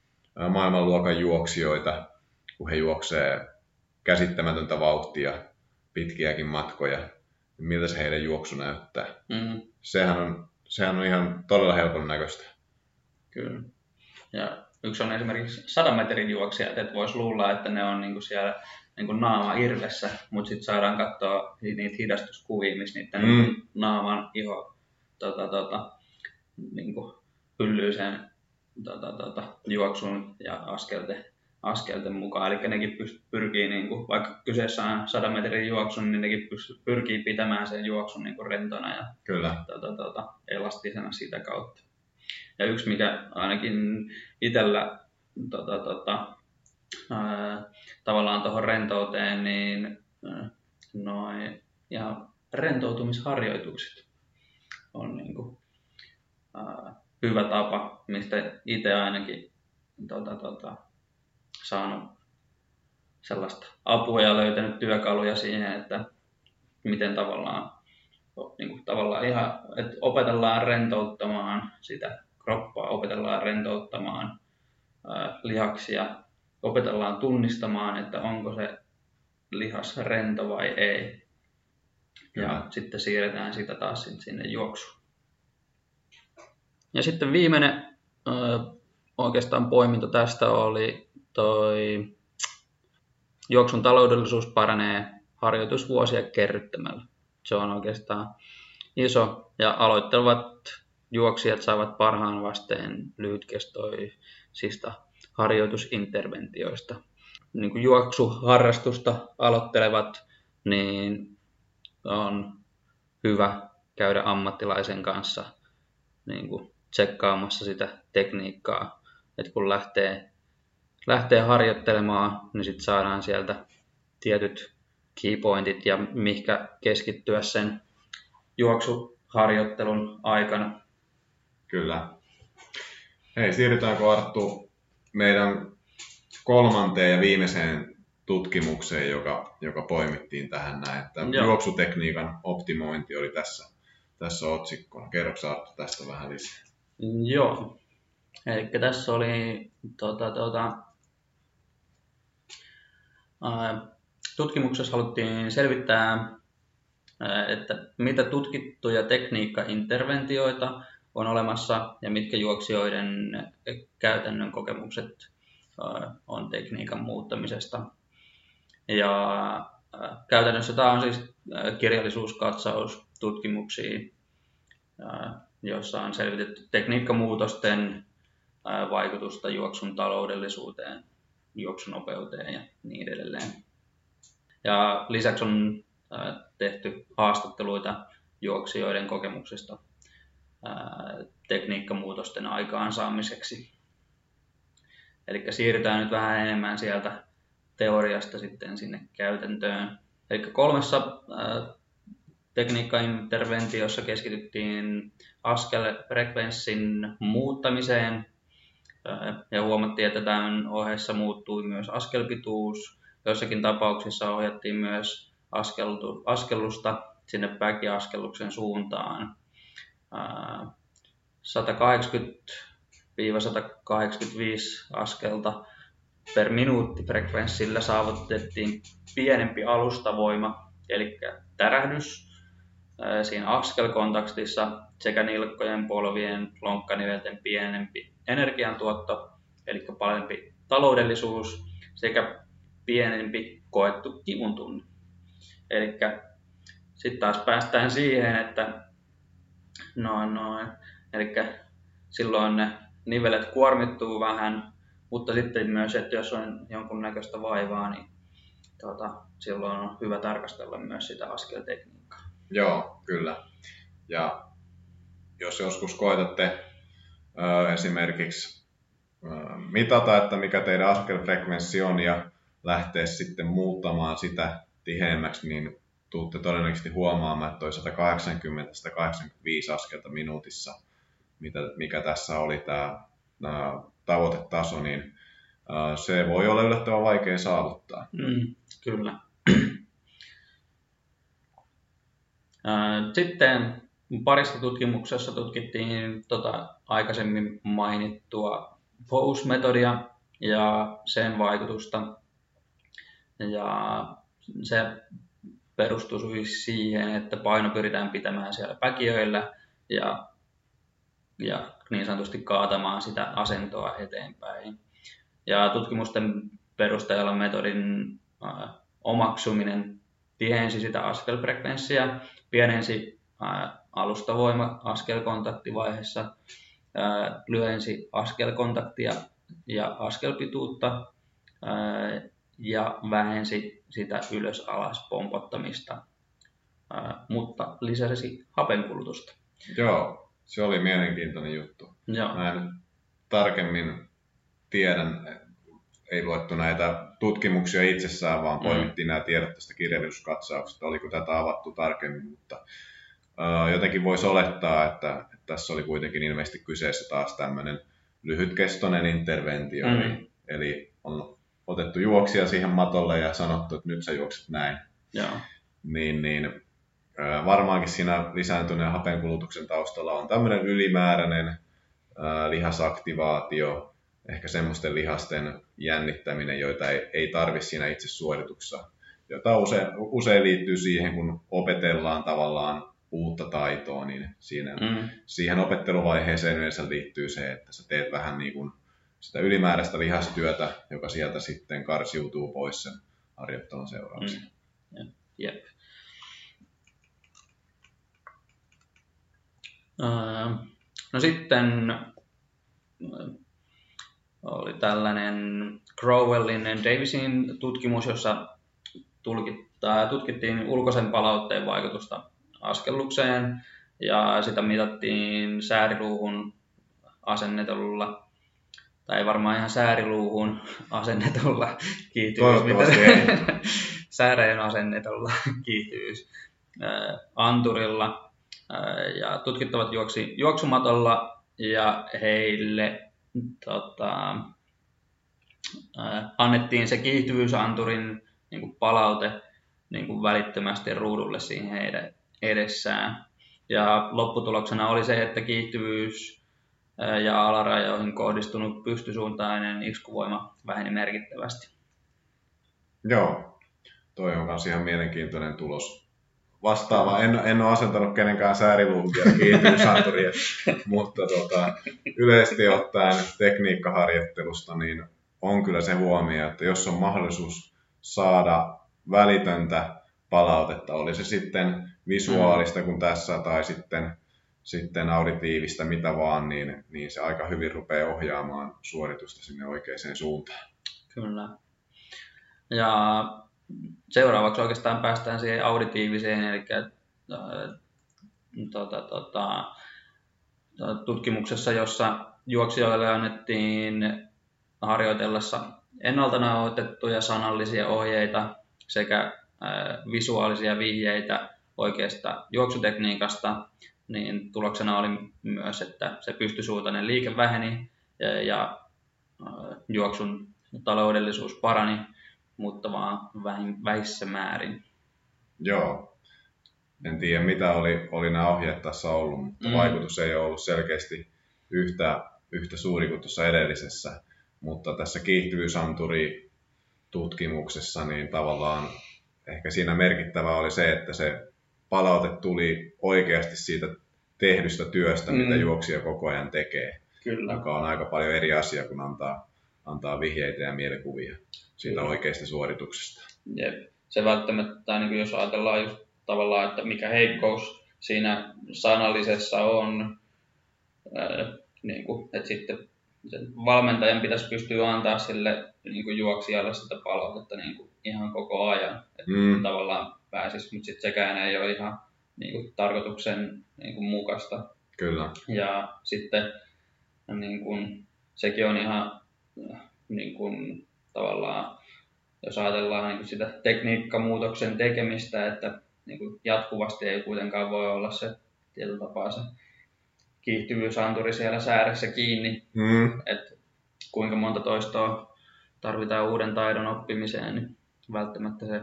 Speaker 3: maailmanluokan juoksijoita, kun he juoksee käsittämätöntä vauhtia, pitkiäkin matkoja, niin miltä se heidän juoksu näyttää.
Speaker 2: Mm,
Speaker 3: Sehän on, sehän on ihan todella helpon näköistä.
Speaker 2: kyllä. Ja yksi on esimerkiksi 100 metrin juoksijat, että voisi luulla, että ne on niinku siellä niinku naama irvessä, mutta sitten saadaan katsoa niitä hidastuskuvia, missä niiden
Speaker 3: Mm.
Speaker 2: mm. naaman iho tota, tota, niinku pyllyy sen tota, tota, juoksun ja askelten, askelten mukaan. Eli nekin pyrkii, niinku, vaikka kyseessä on 100 metrin juoksu, niin nekin pyrkii pitämään sen juoksun niinku rentona ja
Speaker 3: Kyllä.
Speaker 2: tota, tota, elastisena sitä kautta. Ja yksi, mikä ainakin itsellä tota, tota, tavallaan tuohon rentouteen, niin noin ihan rentoutumisharjoitukset on niin kuin, ää, hyvä tapa, mistä itse ainakin tota, tota, saanut sellaista apua ja löytänyt työkaluja siihen, että miten tavallaan niin kuin tavallaan ihan, että opetellaan rentouttamaan sitä kroppaa, opetellaan rentouttamaan ää, lihaksia, opetellaan tunnistamaan, että onko se lihas rento vai ei. Ja
Speaker 3: Kyllä.
Speaker 2: sitten siirretään sitä taas sinne juoksuun. Ja sitten viimeinen ää, oikeastaan poiminto tästä oli toi juoksun taloudellisuus paranee harjoitusvuosia kerryttämällä. Se on oikeastaan iso ja aloittelevat juoksijat saavat parhaan vasteen lyhytkestoisista harjoitusinterventioista. Niin kuin juoksuharrastusta aloittelevat, niin on hyvä käydä ammattilaisen kanssa niin kuin tsekkaamassa sitä tekniikkaa. Et kun lähtee, lähtee harjoittelemaan, niin sitten saadaan sieltä tietyt keypointit ja mihinkä keskittyä sen juoksuharjoittelun aikana.
Speaker 3: Kyllä. Hei, siirrytäänkö Arttu meidän kolmanteen ja viimeiseen tutkimukseen, joka, joka poimittiin tähän näin, että
Speaker 2: Joo.
Speaker 3: juoksutekniikan optimointi oli tässä, tässä otsikkona. Kerroksä Arttu tästä vähän lisää?
Speaker 2: Joo. Eli tässä oli tota, tota, ää, tutkimuksessa haluttiin selvittää, ää, että mitä tutkittuja tekniikkainterventioita on olemassa ja mitkä juoksijoiden käytännön kokemukset on tekniikan muuttamisesta. Ja käytännössä tämä on siis kirjallisuuskatsaus tutkimuksiin, jossa on selvitetty tekniikkamuutosten vaikutusta juoksun taloudellisuuteen, juoksunopeuteen ja niin edelleen. Ja lisäksi on tehty haastatteluita juoksijoiden kokemuksista tekniikkamuutosten aikaansaamiseksi. Eli siirrytään nyt vähän enemmän sieltä teoriasta sitten sinne käytäntöön. Eli kolmessa tekniikkainterventiossa keskityttiin askelfrekvenssin muuttamiseen ja huomattiin, että tämän ohessa muuttui myös askelpituus. Joissakin tapauksissa ohjattiin myös askellusta sinne päkiaskelluksen suuntaan. 180-185 askelta per minuutti frekvenssillä saavutettiin pienempi alustavoima, eli tärähdys siinä askelkontaktissa sekä nilkkojen, polvien, lonkkanivelten pienempi energiantuotto, eli parempi taloudellisuus sekä pienempi koettu kivun tunne. Eli sitten taas päästään siihen, että noin noin, eli silloin ne nivelet kuormittuu vähän, mutta sitten myös, että jos on jonkunnäköistä vaivaa, niin tota, silloin on hyvä tarkastella myös sitä askeltekniikkaa.
Speaker 3: Joo, kyllä. Ja jos joskus koetatte ö, esimerkiksi ö, mitata, että mikä teidän askelfrekvenssi on ja lähteä sitten muuttamaan sitä tiheämmäksi, niin tuutte todennäköisesti huomaamaan, että toi 180-185 askelta minuutissa, mitä, mikä tässä oli tämä, tavoitetaso, niin se voi olla yllättävän vaikea saavuttaa.
Speaker 2: Mm, kyllä. Sitten parissa tutkimuksessa tutkittiin tota aikaisemmin mainittua POSE-metodia ja sen vaikutusta. Ja se perustui siihen, että paino pyritään pitämään siellä päkiöillä ja, ja niin sanotusti kaatamaan sitä asentoa eteenpäin. Ja tutkimusten perusteella metodin äh, omaksuminen tihensi sitä askelfrekvenssiä, pienensi äh, alustavoima askelkontaktivaiheessa, äh, lyhensi askelkontaktia ja askelpituutta äh, ja vähensi sitä ylös-alas pompottamista, mutta lisäsi hapenkulutusta.
Speaker 3: Joo, se oli mielenkiintoinen juttu.
Speaker 2: Joo.
Speaker 3: Mä en tarkemmin tiedän, ei luettu näitä tutkimuksia itsessään, vaan mm. poimittiin mm. nämä tiedot tästä kirjallisuuskatsauksesta, oliko tätä avattu tarkemmin, mutta jotenkin voisi olettaa, että, että tässä oli kuitenkin ilmeisesti kyseessä taas tämmöinen lyhytkestoinen interventio, mm. eli, eli on otettu juoksia siihen matolle ja sanottu, että nyt sä juokset näin.
Speaker 2: Joo.
Speaker 3: Niin, niin varmaankin siinä lisääntyneen hapenkulutuksen taustalla on tämmöinen ylimääräinen lihasaktivaatio, ehkä semmoisten lihasten jännittäminen, joita ei, ei tarvi siinä itse suorituksessa, jota usein, usein liittyy siihen, kun opetellaan tavallaan uutta taitoa, niin siinä, mm. siihen opetteluvaiheeseen yleensä liittyy se, että sä teet vähän niin kuin sitä ylimääräistä lihastyötä, joka sieltä sitten karsiutuu pois sen harjoittelun seurauksena.
Speaker 2: Mm. Jep. Uh, no sitten oli tällainen Crowellin Davisin tutkimus, jossa tutkittiin ulkoisen palautteen vaikutusta askellukseen ja sitä mitattiin sääriluuhun asennetulla tai ei varmaan ihan sääriluuhun asennetulla kiihtyvyys, mitä sääreen asennetulla kiihtyvyys anturilla. Ja tutkittavat juoksi juoksumatolla ja heille tota, annettiin se kiihtyvyysanturin niin kuin palaute niin kuin välittömästi ruudulle siihen heidän edessään. Ja lopputuloksena oli se, että kiihtyvyys ja alarajoihin kohdistunut pystysuuntainen iskuvoima väheni merkittävästi.
Speaker 3: Joo, toi on myös ihan mielenkiintoinen tulos vastaava. En, en ole asentanut kenenkään sääriluukia kiihtyvyysanturiin, mutta tota, yleisesti ottaen tekniikkaharjoittelusta niin on kyllä se huomio, että jos on mahdollisuus saada välitöntä palautetta, oli se sitten visuaalista kuin tässä tai sitten, sitten auditiivista, mitä vaan, niin, niin se aika hyvin rupeaa ohjaamaan suoritusta sinne oikeaan suuntaan.
Speaker 2: Kyllä. Ja seuraavaksi oikeastaan päästään siihen auditiiviseen, eli tota, tota, tutkimuksessa, jossa juoksijoille annettiin harjoitellessa ennalta nauhoitettuja sanallisia ohjeita sekä visuaalisia vihjeitä oikeasta juoksutekniikasta, niin tuloksena oli myös, että se pystysuutainen liike väheni ja, ja juoksun taloudellisuus parani, mutta vaan vähissä määrin.
Speaker 3: Joo. En tiedä, mitä oli, oli nämä ohjeet tässä ollut, mutta mm. vaikutus ei ole ollut selkeästi yhtä, yhtä suuri kuin tuossa edellisessä. Mutta tässä kiihtyvyysanturi tutkimuksessa niin tavallaan ehkä siinä merkittävä oli se, että se palaute tuli oikeasti siitä tehdystä työstä, mm. mitä juoksija koko ajan tekee. Kyllä. Joka on aika paljon eri asia, kun antaa, antaa vihjeitä ja mielikuvia siitä Kyllä. oikeasta suorituksesta.
Speaker 2: Jep. Se välttämättä, niin jos ajatellaan just tavallaan, että mikä heikkous siinä sanallisessa on, ää, niin kuin, että sitten sen valmentajan pitäisi pystyä antaa sille niin kuin juoksijalle sitä palautetta niin kuin ihan koko ajan, että mm. tavallaan pääsisi, mutta sitten sekään ei ole ihan niin kuin, tarkoituksen niin kuin, mukaista.
Speaker 3: Kyllä.
Speaker 2: Ja sitten niin kuin, sekin on ihan niin kuin, tavallaan, jos ajatellaan niin kuin sitä tekniikkamuutoksen tekemistä, että niin kuin, jatkuvasti ei kuitenkaan voi olla se tietyllä tapaa se kiihtyvyysanturi siellä sääressä kiinni, mm. että kuinka monta toistoa tarvitaan uuden taidon oppimiseen, niin välttämättä se,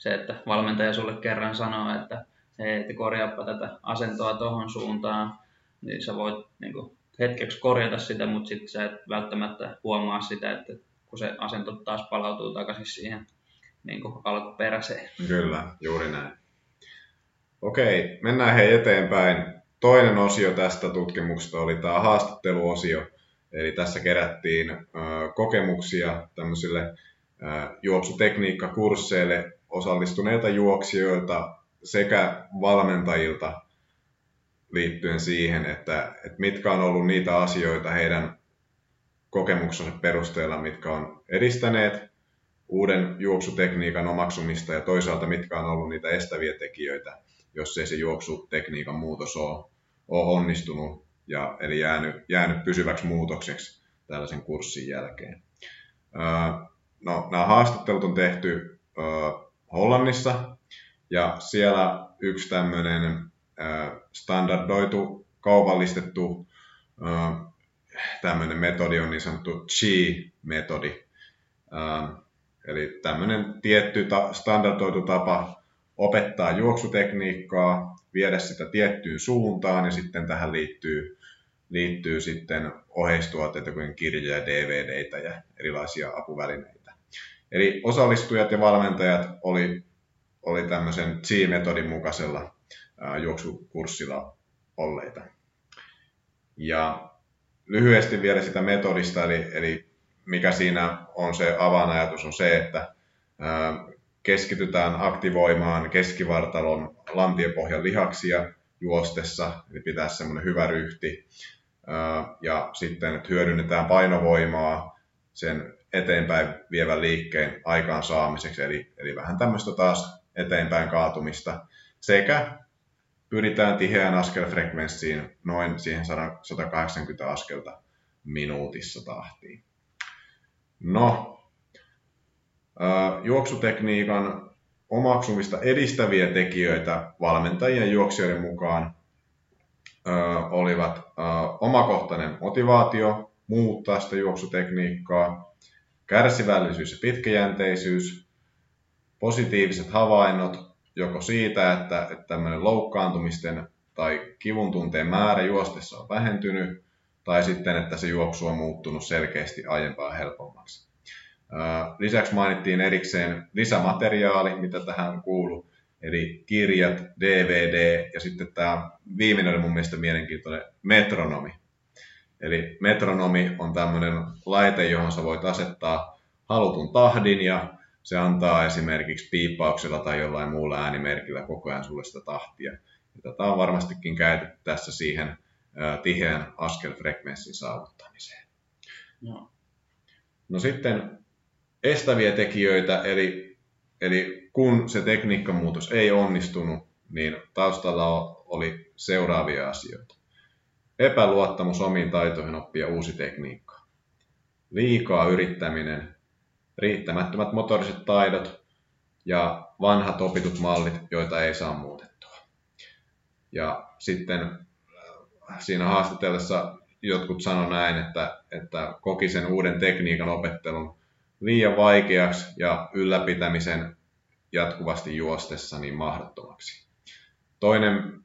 Speaker 2: se että valmentaja sulle kerran sanoo, että hei, että korjaappa tätä asentoa tuohon suuntaan, niin sä voit niin kuin, hetkeksi korjata sitä, mutta sitten sä et välttämättä huomaa sitä, että kun se asento taas palautuu takaisin siihen niin kuin alkuperäiseen.
Speaker 3: Kyllä, juuri näin. Okei, mennään hei eteenpäin. Toinen osio tästä tutkimuksesta oli tämä haastatteluosio. Eli tässä kerättiin kokemuksia tämmöisille juoksutekniikkakursseille osallistuneilta juoksijoilta sekä valmentajilta liittyen siihen, että, että mitkä on ollut niitä asioita heidän kokemuksensa perusteella, mitkä on edistäneet uuden juoksutekniikan omaksumista ja toisaalta mitkä on ollut niitä estäviä tekijöitä, jos ei se juoksutekniikan muutos ole, ole onnistunut ja, eli jäänyt, jäänyt pysyväksi muutokseksi tällaisen kurssin jälkeen. No, nämä haastattelut on tehty Hollannissa ja siellä yksi tämmöinen standardoitu, kaupallistettu tämmöinen metodi on niin sanottu Chi-metodi. Eli tämmöinen tietty standardoitu tapa opettaa juoksutekniikkaa, viedä sitä tiettyyn suuntaan ja sitten tähän liittyy, liittyy sitten oheistuotteita kuin kirjoja, DVDitä ja erilaisia apuvälineitä. Eli osallistujat ja valmentajat oli, oli tämmöisen Chi-metodin mukaisella juoksukurssilla olleita. Ja lyhyesti vielä sitä metodista, eli, eli mikä siinä on se avainajatus, on se, että keskitytään aktivoimaan keskivartalon lantiopohjan lihaksia juostessa, eli pitää semmoinen hyvä ryhti. Ja sitten, että hyödynnetään painovoimaa sen eteenpäin vievän liikkeen aikaan saamiseksi, eli, eli vähän tämmöistä taas eteenpäin kaatumista, sekä pyritään tiheään askelfrekvenssiin noin siihen 180 askelta minuutissa tahtiin. No, juoksutekniikan omaksumista edistäviä tekijöitä valmentajien juoksijoiden mukaan olivat omakohtainen motivaatio muuttaa sitä juoksutekniikkaa, kärsivällisyys ja pitkäjänteisyys, positiiviset havainnot joko siitä, että, että tämmöinen loukkaantumisten tai kivun tunteen määrä juostessa on vähentynyt, tai sitten, että se juoksu on muuttunut selkeästi aiempaa helpommaksi. Lisäksi mainittiin erikseen lisämateriaali, mitä tähän kuuluu, eli kirjat, DVD ja sitten tämä viimeinen oli mun mielestä mielenkiintoinen metronomi. Eli metronomi on tämmöinen laite, johon sä voit asettaa halutun tahdin ja se antaa esimerkiksi piippauksella tai jollain muulla äänimerkillä koko ajan sulle sitä tahtia. Ja tätä on varmastikin käytetty tässä siihen tiheän askelfrekvenssin saavuttamiseen. No. no sitten estäviä tekijöitä, eli eli kun se tekniikkamuutos ei onnistunut, niin taustalla oli seuraavia asioita. Epäluottamus omiin taitoihin oppia uusi tekniikka. Liikaa yrittäminen, riittämättömät motoriset taidot ja vanhat opitut mallit, joita ei saa muutettua. Ja sitten äh, siinä haastatellessa jotkut sanoi näin, että, että koki sen uuden tekniikan opettelun liian vaikeaksi ja ylläpitämisen jatkuvasti juostessa niin mahdottomaksi. Toinen,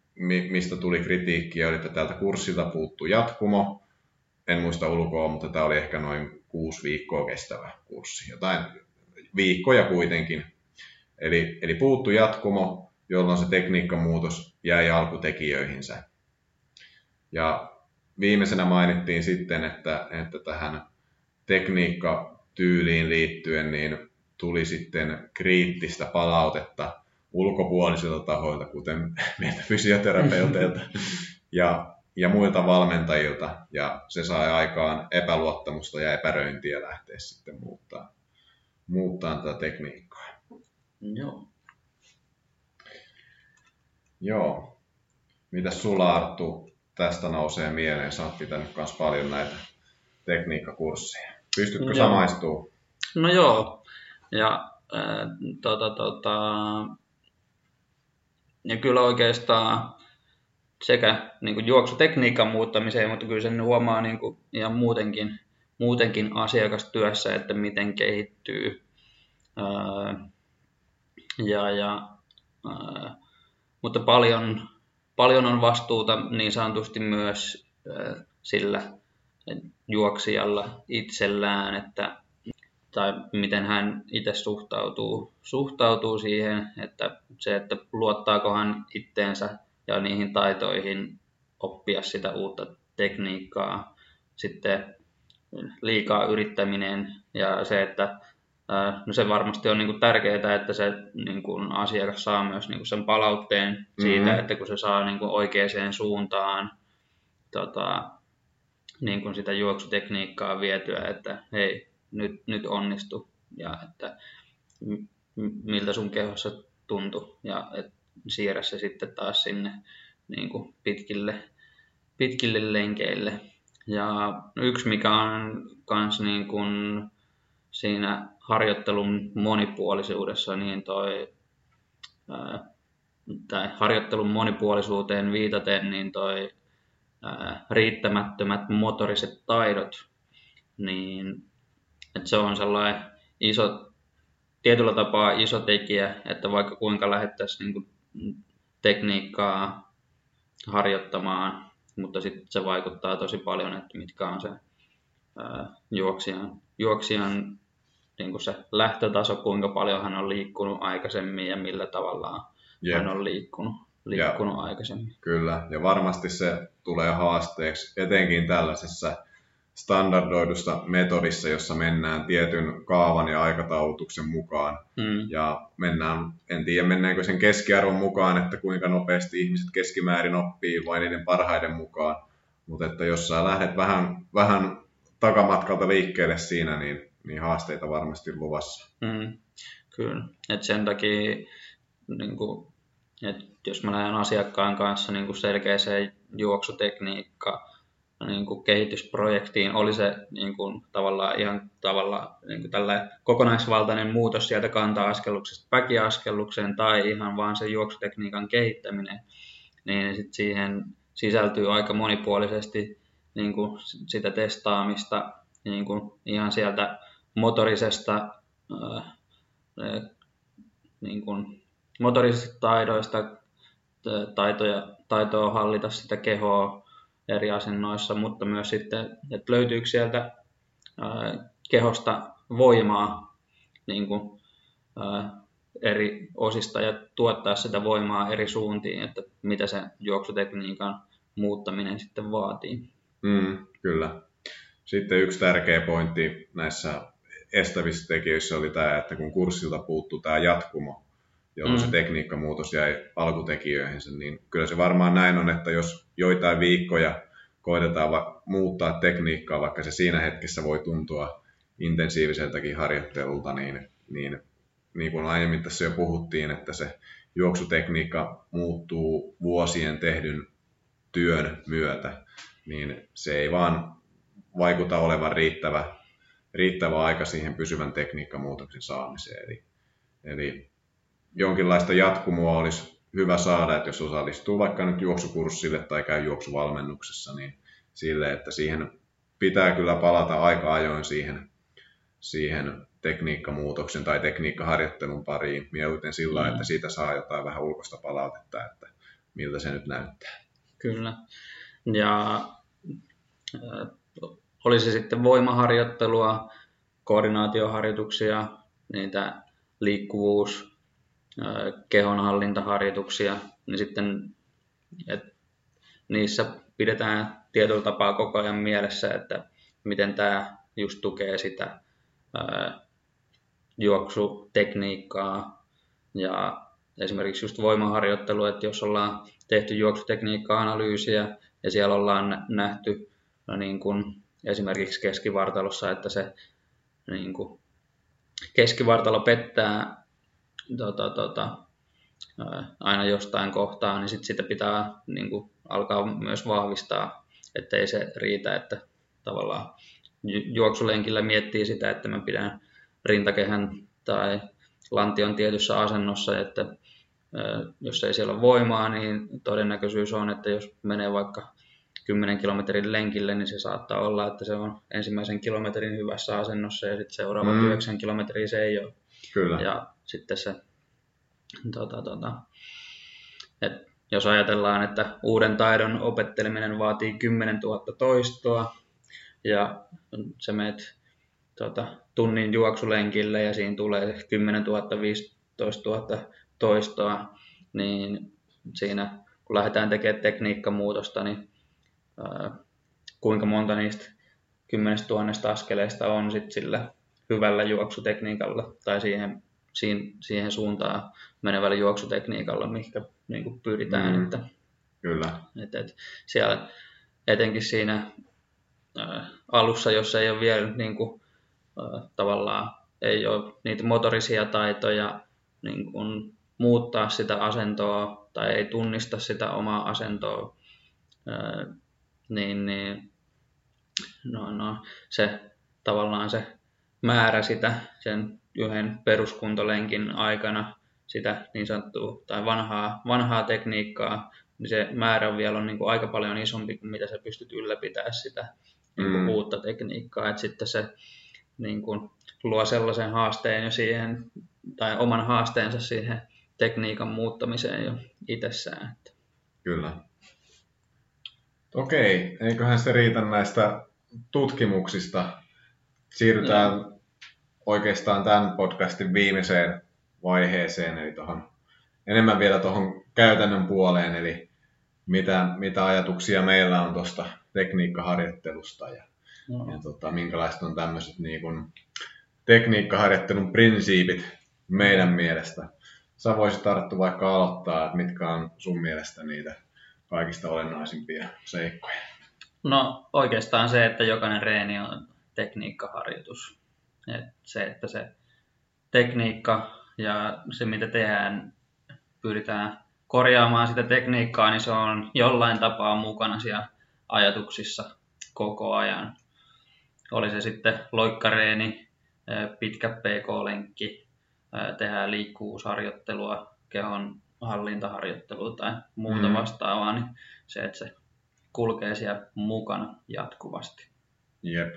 Speaker 3: mistä tuli kritiikkiä, oli, että tältä kurssilta puuttuu jatkumo. En muista ulkoa, mutta tämä oli ehkä noin kuusi viikkoa kestävä kurssi. Jotain viikkoja kuitenkin. Eli, eli puuttu jatkumo, jolloin se tekniikkamuutos jäi alkutekijöihinsä. Ja viimeisenä mainittiin sitten, että, että tähän tekniikkatyyliin liittyen niin tuli sitten kriittistä palautetta ulkopuolisilta tahoilta, kuten meiltä fysioterapeuteilta ja, ja muilta valmentajilta, ja se sai aikaan epäluottamusta ja epäröintiä lähteä sitten muuttaa, muuttaa tätä tekniikkaa.
Speaker 2: Joo.
Speaker 3: Joo. Mitäs sulla Arttu tästä nousee mieleen? Sä oot pitänyt myös paljon näitä tekniikkakursseja. Pystytkö joo. samaistumaan?
Speaker 2: No joo. Ja äh, tota, tota, ja kyllä oikeastaan sekä niin kuin juoksutekniikan muuttamiseen, mutta kyllä sen huomaa niin kuin ihan muutenkin, muutenkin asiakastyössä, että miten kehittyy. Ää, ja, ja, ää, mutta paljon, paljon on vastuuta niin sanotusti myös ää, sillä juoksijalla itsellään, että tai miten hän itse suhtautuu, suhtautuu siihen, että se, että luottaako hän itteensä ja niihin taitoihin oppia sitä uutta tekniikkaa. Sitten liikaa yrittäminen ja se, että no se varmasti on niin kuin tärkeää, että se niin kuin asiakas saa myös niin kuin sen palautteen siitä, mm-hmm. että kun se saa niin kuin oikeaan suuntaan tota, niin kuin sitä juoksutekniikkaa vietyä, että hei, nyt, nyt onnistu ja että miltä sun kehossa tuntui ja siirrä se sitten taas sinne niin kuin pitkille, pitkille lenkeille. Ja yksi, mikä on myös niin kuin siinä harjoittelun monipuolisuudessa, niin toi, ää, tai harjoittelun monipuolisuuteen viitaten, niin toi ää, riittämättömät motoriset taidot, niin että se on sellainen iso, tietyllä tapaa iso tekijä, että vaikka kuinka lähettäisiin niin tekniikkaa harjoittamaan, mutta sitten se vaikuttaa tosi paljon, että mitkä on se ää, juoksijan, juoksijan niin kuin se lähtötaso, kuinka paljon hän on liikkunut aikaisemmin ja millä tavalla yep. hän on liikkunut, liikkunut ja, aikaisemmin.
Speaker 3: Kyllä, ja varmasti se tulee haasteeksi, etenkin tällaisessa standardoidusta metodissa, jossa mennään tietyn kaavan ja aikataulutuksen mukaan. Mm. Ja mennään, en tiedä mennäänkö sen keskiarvon mukaan, että kuinka nopeasti ihmiset keskimäärin oppii vai niiden parhaiden mukaan. Mutta että jos sä lähdet vähän, vähän takamatkalta liikkeelle siinä, niin, niin haasteita varmasti luvassa.
Speaker 2: Mm. Kyllä, et sen takia niin kuin, et jos mä lähden asiakkaan kanssa niin selkeäseen juoksutekniikkaan, niin kuin kehitysprojektiin, oli se niin kuin, tavallaan ihan tavallaan niin kuin tällä kokonaisvaltainen muutos sieltä kanta-askelluksesta väkiaskellukseen tai ihan vaan se juoksutekniikan kehittäminen, niin sit siihen sisältyy aika monipuolisesti niin kuin sitä testaamista niin kuin ihan sieltä motorisesta ää, niin kuin motorisista taidoista, taitoja, taitoa hallita sitä kehoa, eri asennoissa, mutta myös sitten, että löytyykö sieltä kehosta voimaa niin kuin, ää, eri osista ja tuottaa sitä voimaa eri suuntiin, että mitä se juoksutekniikan muuttaminen sitten vaatii.
Speaker 3: Mm, kyllä. Sitten yksi tärkeä pointti näissä estävissä tekijöissä oli tämä, että kun kurssilta puuttuu tämä jatkumo, jolloin mm. se tekniikkamuutos jäi alkutekijöihinsä, niin kyllä se varmaan näin on, että jos joitain viikkoja koitetaan va- muuttaa tekniikkaa, vaikka se siinä hetkessä voi tuntua intensiiviseltäkin harjoittelulta, niin, niin niin kuin aiemmin tässä jo puhuttiin, että se juoksutekniikka muuttuu vuosien tehdyn työn myötä, niin se ei vaan vaikuta olevan riittävä, riittävä aika siihen pysyvän tekniikkamuutoksen saamiseen. Eli, eli jonkinlaista jatkumoa olisi hyvä saada, että jos osallistuu vaikka nyt juoksukurssille tai käy juoksuvalmennuksessa, niin sille, että siihen pitää kyllä palata aika ajoin siihen, siihen tekniikkamuutoksen tai tekniikkaharjoittelun pariin, mieluiten sillä, mm. että siitä saa jotain vähän ulkoista palautetta, että miltä se nyt näyttää.
Speaker 2: Kyllä. Ja äh, olisi sitten voimaharjoittelua, koordinaatioharjoituksia, niitä liikkuvuus, kehonhallintaharjoituksia, niin sitten niissä pidetään tietyllä tapaa koko ajan mielessä, että miten tämä just tukee sitä juoksutekniikkaa. Ja esimerkiksi just voimaharjoittelu, että jos ollaan tehty juoksutekniikka-analyysiä ja siellä ollaan nähty no niin kuin esimerkiksi keskivartalossa, että se niin kuin keskivartalo pettää tota, tota, aina jostain kohtaa, niin sit sitä pitää niin kuin, alkaa myös vahvistaa, ettei se riitä, että tavallaan juoksulenkillä miettii sitä, että mä pidän rintakehän tai lantion tietyssä asennossa, että jos ei siellä ole voimaa, niin todennäköisyys on, että jos menee vaikka 10 kilometrin lenkille, niin se saattaa olla, että se on ensimmäisen kilometrin hyvässä asennossa ja sitten seuraava mm. 9 kilometriä se ei ole.
Speaker 3: Kyllä.
Speaker 2: Ja sitten se, tota, tota, et jos ajatellaan, että uuden taidon opetteleminen vaatii 10 000 toistoa ja se menet tota, tunnin juoksulenkille ja siinä tulee 10 000, 15 000 toistoa, niin siinä kun lähdetään tekemään tekniikkamuutosta, niin ää, kuinka monta niistä 10 000 askeleista on sitten sillä hyvällä juoksutekniikalla tai siihen, siihen, siihen suuntaan menevällä juoksutekniikalla, mikä niin kuin pyritään. Mm, että,
Speaker 3: kyllä.
Speaker 2: Että, että siellä etenkin siinä ää, alussa, jos ei ole vielä niin kuin, ää, tavallaan ei ole niitä motorisia taitoja niin kuin muuttaa sitä asentoa tai ei tunnista sitä omaa asentoa, ää, niin, niin no, no, se tavallaan se määrä sitä sen yhden peruskuntolenkin aikana sitä niin sanottua tai vanhaa, vanhaa tekniikkaa, niin se määrä on vielä on niin kuin aika paljon isompi kuin mitä sä pystyt ylläpitämään sitä niin kuin mm. uutta tekniikkaa. Et sitten se niin kuin, luo sellaisen haasteen jo siihen, tai oman haasteensa siihen tekniikan muuttamiseen jo itsessään. Että.
Speaker 3: Kyllä. Okei, eiköhän se riitä näistä tutkimuksista. Siirrytään no. Oikeastaan tämän podcastin viimeiseen vaiheeseen, eli tohon, enemmän vielä tuohon käytännön puoleen, eli mitä, mitä ajatuksia meillä on tuosta tekniikkaharjoittelusta ja, no. ja tota, minkälaiset on tämmöiset niin kun, tekniikkaharjoittelun prinsiipit meidän mielestä. Sä voisit tarttu vaikka aloittaa, että mitkä on sun mielestä niitä kaikista olennaisimpia seikkoja.
Speaker 2: No oikeastaan se, että jokainen reeni on tekniikkaharjoitus. Et se, että se tekniikka ja se, mitä tehdään, pyritään korjaamaan sitä tekniikkaa, niin se on jollain tapaa mukana siellä ajatuksissa koko ajan. Oli se sitten loikkareeni, pitkä PK-lenkki, tehdään liikkuvuusharjoittelua, kehon hallintaharjoittelua tai muuta mm. vastaavaa, niin se, että se kulkee siellä mukana jatkuvasti.
Speaker 3: Jep.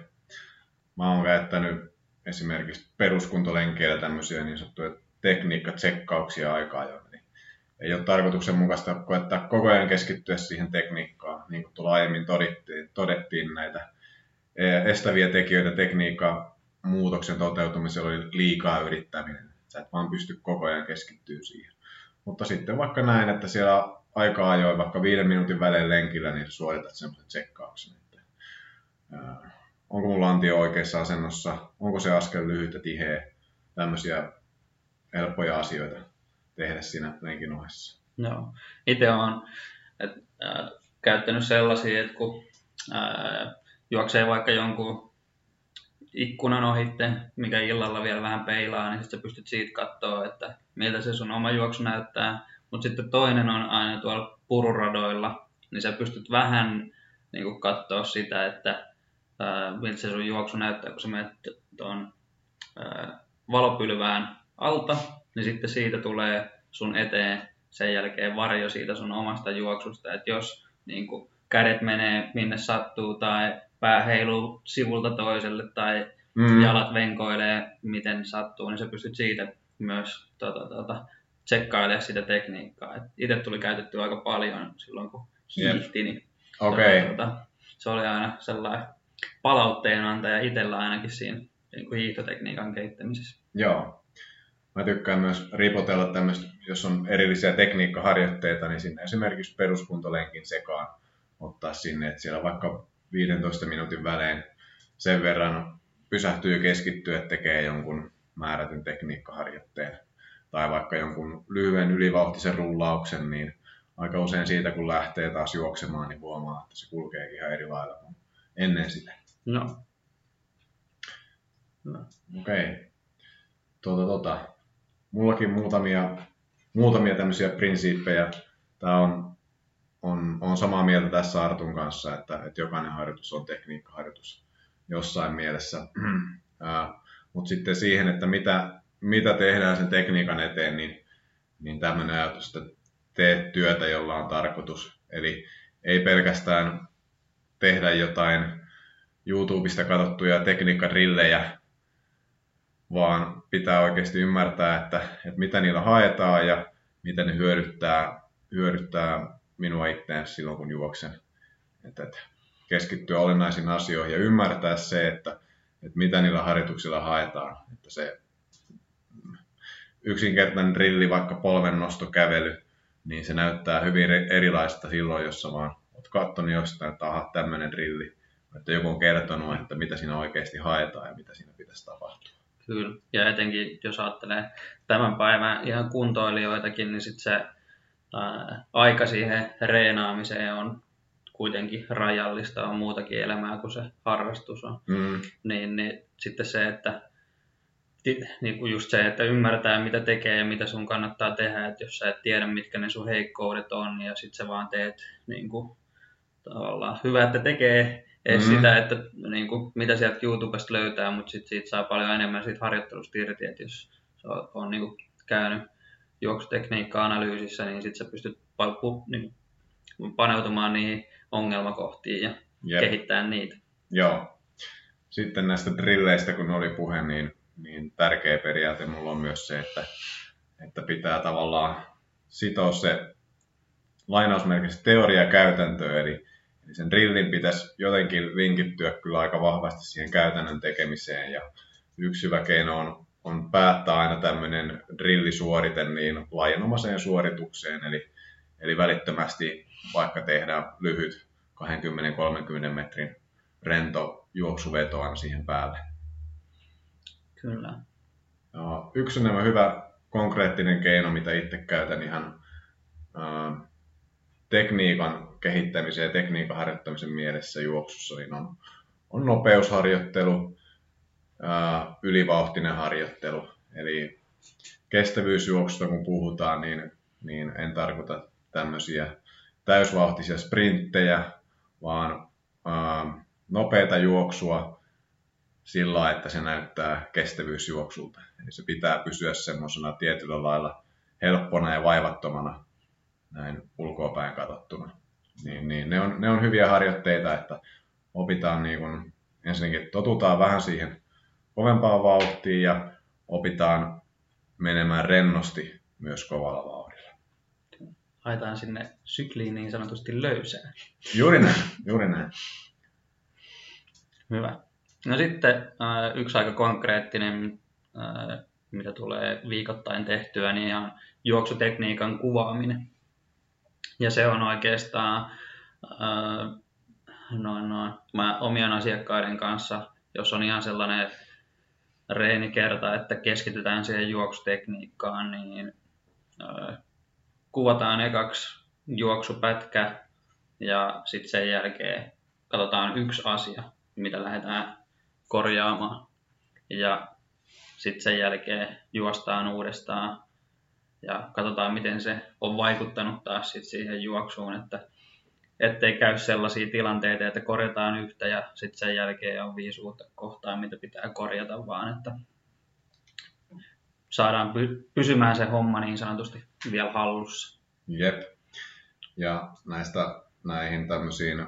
Speaker 3: Mä oon käyttänyt esimerkiksi peruskuntolenkeillä tämmöisiä niin sanottuja tekniikkatsekkauksia aikaa jo. Eli ei ole tarkoituksenmukaista koettaa koko ajan keskittyä siihen tekniikkaan. Niin kuin tuolla aiemmin todettiin, todettiin näitä e, estäviä tekijöitä tekniikan muutoksen toteutumisella oli liikaa yrittäminen. Sä et vaan pysty koko ajan keskittyä siihen. Mutta sitten vaikka näin, että siellä aika ajoin vaikka viiden minuutin välein lenkillä, niin suoritat semmoisen tsekkauksen, että ää, onko mun lantio oikeassa asennossa, onko se askel lyhyt ja tiheä, tämmöisiä helppoja asioita tehdä siinä lenkin ohessa.
Speaker 2: Joo. Itse olen et, äh, käyttänyt sellaisia, että kun äh, juoksee vaikka jonkun ikkunan ohitte, mikä illalla vielä vähän peilaa, niin sitten pystyt siitä katsoa, että miltä se sun oma juoksu näyttää. Mutta sitten toinen on aina tuolla pururadoilla, niin sä pystyt vähän niin katsoa sitä, että ää, miltä se sun juoksu näyttää, kun sä menet tuon valopylvään alta, niin sitten siitä tulee sun eteen sen jälkeen varjo siitä sun omasta juoksusta, että jos niin kuin, kädet menee minne sattuu tai pää heiluu sivulta toiselle tai mm. jalat venkoilee miten sattuu, niin sä pystyt siitä myös tota, tota, tsekkailemaan sitä tekniikkaa. itse tuli käytetty aika paljon silloin, kun hiihti, niin
Speaker 3: okay. tota, tota,
Speaker 2: se oli aina sellainen palautteenantaja itsellä ainakin siinä niin kuin hiihtotekniikan kehittämisessä.
Speaker 3: Joo. Mä tykkään myös ripotella tämmöistä, jos on erillisiä tekniikkaharjoitteita, niin sinne esimerkiksi peruskuntolenkin sekaan ottaa sinne, että siellä vaikka 15 minuutin välein sen verran pysähtyy keskittyä, että tekee jonkun määrätyn tekniikkaharjoitteen tai vaikka jonkun lyhyen ylivauhtisen rullauksen, niin aika usein siitä kun lähtee taas juoksemaan, niin huomaa, että se kulkee ihan eri lailla kuin ennen sitä.
Speaker 2: No.
Speaker 3: no. Okei. Okay. Tuota, tuota. Mullakin muutamia, muutamia tämmöisiä prinsiippejä. Tämä on, on, on samaa mieltä tässä Artun kanssa, että, että jokainen harjoitus on tekniikkaharjoitus jossain mielessä. Mutta sitten siihen, että mitä, mitä tehdään sen tekniikan eteen, niin, niin tämmöinen ajatus, että teet työtä, jolla on tarkoitus. Eli ei pelkästään tehdä jotain YouTubesta katsottuja tekniikkadrillejä, vaan pitää oikeasti ymmärtää, että, että mitä niillä haetaan ja miten ne hyödyttää, hyödyttää minua itseään silloin, kun juoksen. Että, että keskittyä olennaisiin asioihin ja ymmärtää se, että, että mitä niillä harjoituksilla haetaan. Että se yksinkertainen drilli, vaikka polvennostokävely, niin se näyttää hyvin erilaista silloin, jos sä vaan oot katsonut jostain, että aha, tämmöinen drilli. Että joku on kertonut, että mitä siinä oikeasti haetaan ja mitä siinä pitäisi tapahtua.
Speaker 2: Kyllä, ja etenkin jos ajattelee tämän päivän ihan kuntoilijoitakin, niin sitten se ää, aika siihen reenaamiseen on kuitenkin rajallista, on muutakin elämää kuin se harrastus on. Mm. Niin, niin sitten se, että niin kuin just se, että ymmärtää mitä tekee ja mitä sun kannattaa tehdä, että jos sä et tiedä mitkä ne sun heikkoudet on ja sitten sä vaan teet niin kuin, tavallaan hyvä, että tekee edes mm-hmm. sitä, että niin kuin, mitä sieltä YouTubesta löytää, mutta sitten siitä saa paljon enemmän siitä harjoittelusta irti, että jos on niin kuin, käynyt juoksutekniikka-analyysissä, niin sitten sä pystyt niin, paneutumaan niihin ongelmakohtiin ja yep. kehittää niitä.
Speaker 3: Joo. Sitten näistä drilleistä, kun oli puhe, niin, niin tärkeä periaate mulla on myös se, että, että pitää tavallaan sitoa se lainausmerkissä teoria käytäntöön, eli, eli sen drillin pitäisi jotenkin linkittyä kyllä aika vahvasti siihen käytännön tekemiseen, ja yksi hyvä keino on, on päättää aina tämmöinen drillisuorite niin lajinomaiseen suoritukseen, eli, eli välittömästi vaikka tehdään lyhyt 20-30 metrin rento juoksuveto aina siihen päälle.
Speaker 2: Kyllä.
Speaker 3: Yksi nämä hyvä konkreettinen keino, mitä itse käytän ihan ää, tekniikan kehittämisen ja tekniikan harjoittamisen mielessä juoksussa, niin on, on nopeusharjoittelu, ää, ylivauhtinen harjoittelu. Eli kestävyysjuoksusta kun puhutaan, niin, niin en tarkoita tämmöisiä täysvauhtisia sprinttejä, vaan ää, nopeata juoksua sillä että se näyttää kestävyysjuoksulta. Eli se pitää pysyä semmoisena tietyllä lailla helppona ja vaivattomana näin ulkoapäin katsottuna. Niin, niin ne, on, ne on hyviä harjoitteita, että opitaan niin kun, ensinnäkin totutaan vähän siihen kovempaan vauhtiin ja opitaan menemään rennosti myös kovalla vauhdilla
Speaker 2: haetaan sinne sykliin niin sanotusti löysää.
Speaker 3: Juuri näin, juuri näin.
Speaker 2: Hyvä. No sitten äh, yksi aika konkreettinen, äh, mitä tulee viikoittain tehtyä, niin on juoksutekniikan kuvaaminen. Ja se on oikeastaan äh, noin, noin, mä omien asiakkaiden kanssa, jos on ihan sellainen reenikerta, että keskitytään siihen juoksutekniikkaan, niin kuvataan ekaksi juoksupätkä ja sitten sen jälkeen katsotaan yksi asia, mitä lähdetään korjaamaan. Ja sitten sen jälkeen juostaan uudestaan ja katsotaan, miten se on vaikuttanut taas sit siihen juoksuun, että ettei käy sellaisia tilanteita, että korjataan yhtä ja sitten sen jälkeen on viisi uutta kohtaa, mitä pitää korjata, vaan että saadaan pysymään se homma niin sanotusti vielä hallussa.
Speaker 3: Jep. Ja näistä näihin tämmöisiin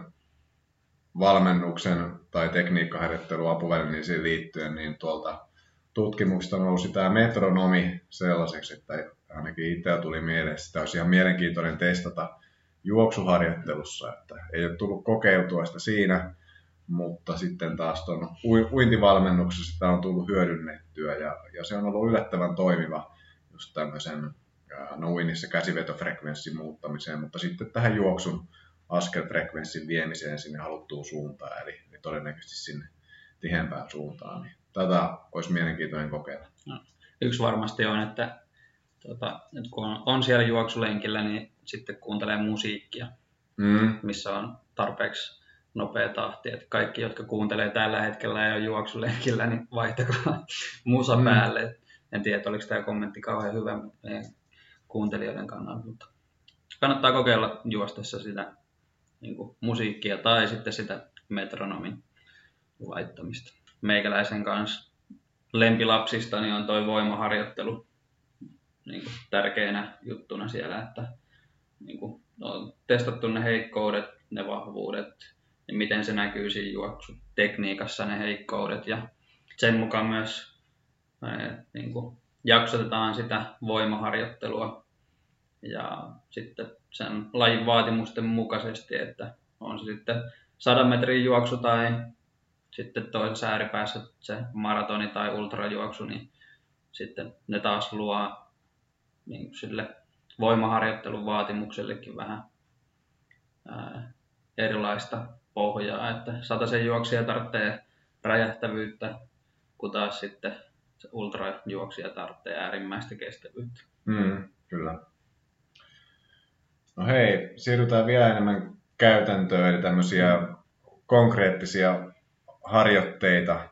Speaker 3: valmennuksen tai tekniikkaharjoitteluapuvälineisiin liittyen, niin tuolta tutkimuksesta nousi tämä metronomi sellaiseksi, että ainakin itsellä tuli mieleen, sitä olisi ihan mielenkiintoinen testata juoksuharjoittelussa, että ei ole tullut kokeiltua sitä siinä, mutta sitten taas tuon uintivalmennuksessa sitä on tullut hyödynnettyä ja, ja se on ollut yllättävän toimiva just tämmöisen no uinnissa käsivetofrekvenssin muuttamiseen, mutta sitten tähän juoksun askelfrekvenssin viemiseen sinne haluttuun suuntaan, eli, eli todennäköisesti sinne tihempään suuntaan. Niin tätä olisi mielenkiintoinen kokeilla. No,
Speaker 2: yksi varmasti on, että, tuota, että kun on, on siellä juoksulenkillä, niin sitten kuuntelee musiikkia, mm. missä on tarpeeksi nopea tahti. Että kaikki, jotka kuuntelee tällä hetkellä ja on juoksulenkillä, niin vaihtakaa musa mm. päälle. En tiedä, oliko tämä kommentti kauhean hyvä meidän kuuntelijoiden kannalta, mutta kannattaa kokeilla juostessa sitä niin kuin musiikkia tai sitten sitä metronomin laittamista. Meikäläisen kanssa lempilapsista niin on toi voimaharjoittelu niin kuin tärkeänä juttuna siellä, että niin kuin, on testattu ne heikkoudet, ne vahvuudet ja miten se näkyy siinä juoksutekniikassa ne heikkoudet. Ja sen mukaan myös ää, niin kuin, jaksotetaan sitä voimaharjoittelua ja sitten sen lajin vaatimusten mukaisesti, että on se sitten 100 metrin juoksu tai sitten toisessa ääripäässä se maratoni tai ultrajuoksu, niin sitten ne taas luo niin sille voimaharjoittelun vaatimuksellekin vähän ää, erilaista pohjaa, että sen juoksija tarvitsee räjähtävyyttä, kun taas sitten se ultrajuoksija tarvitsee äärimmäistä kestävyyttä.
Speaker 3: Mm, kyllä. No hei, siirrytään vielä enemmän käytäntöön, eli tämmöisiä konkreettisia harjoitteita,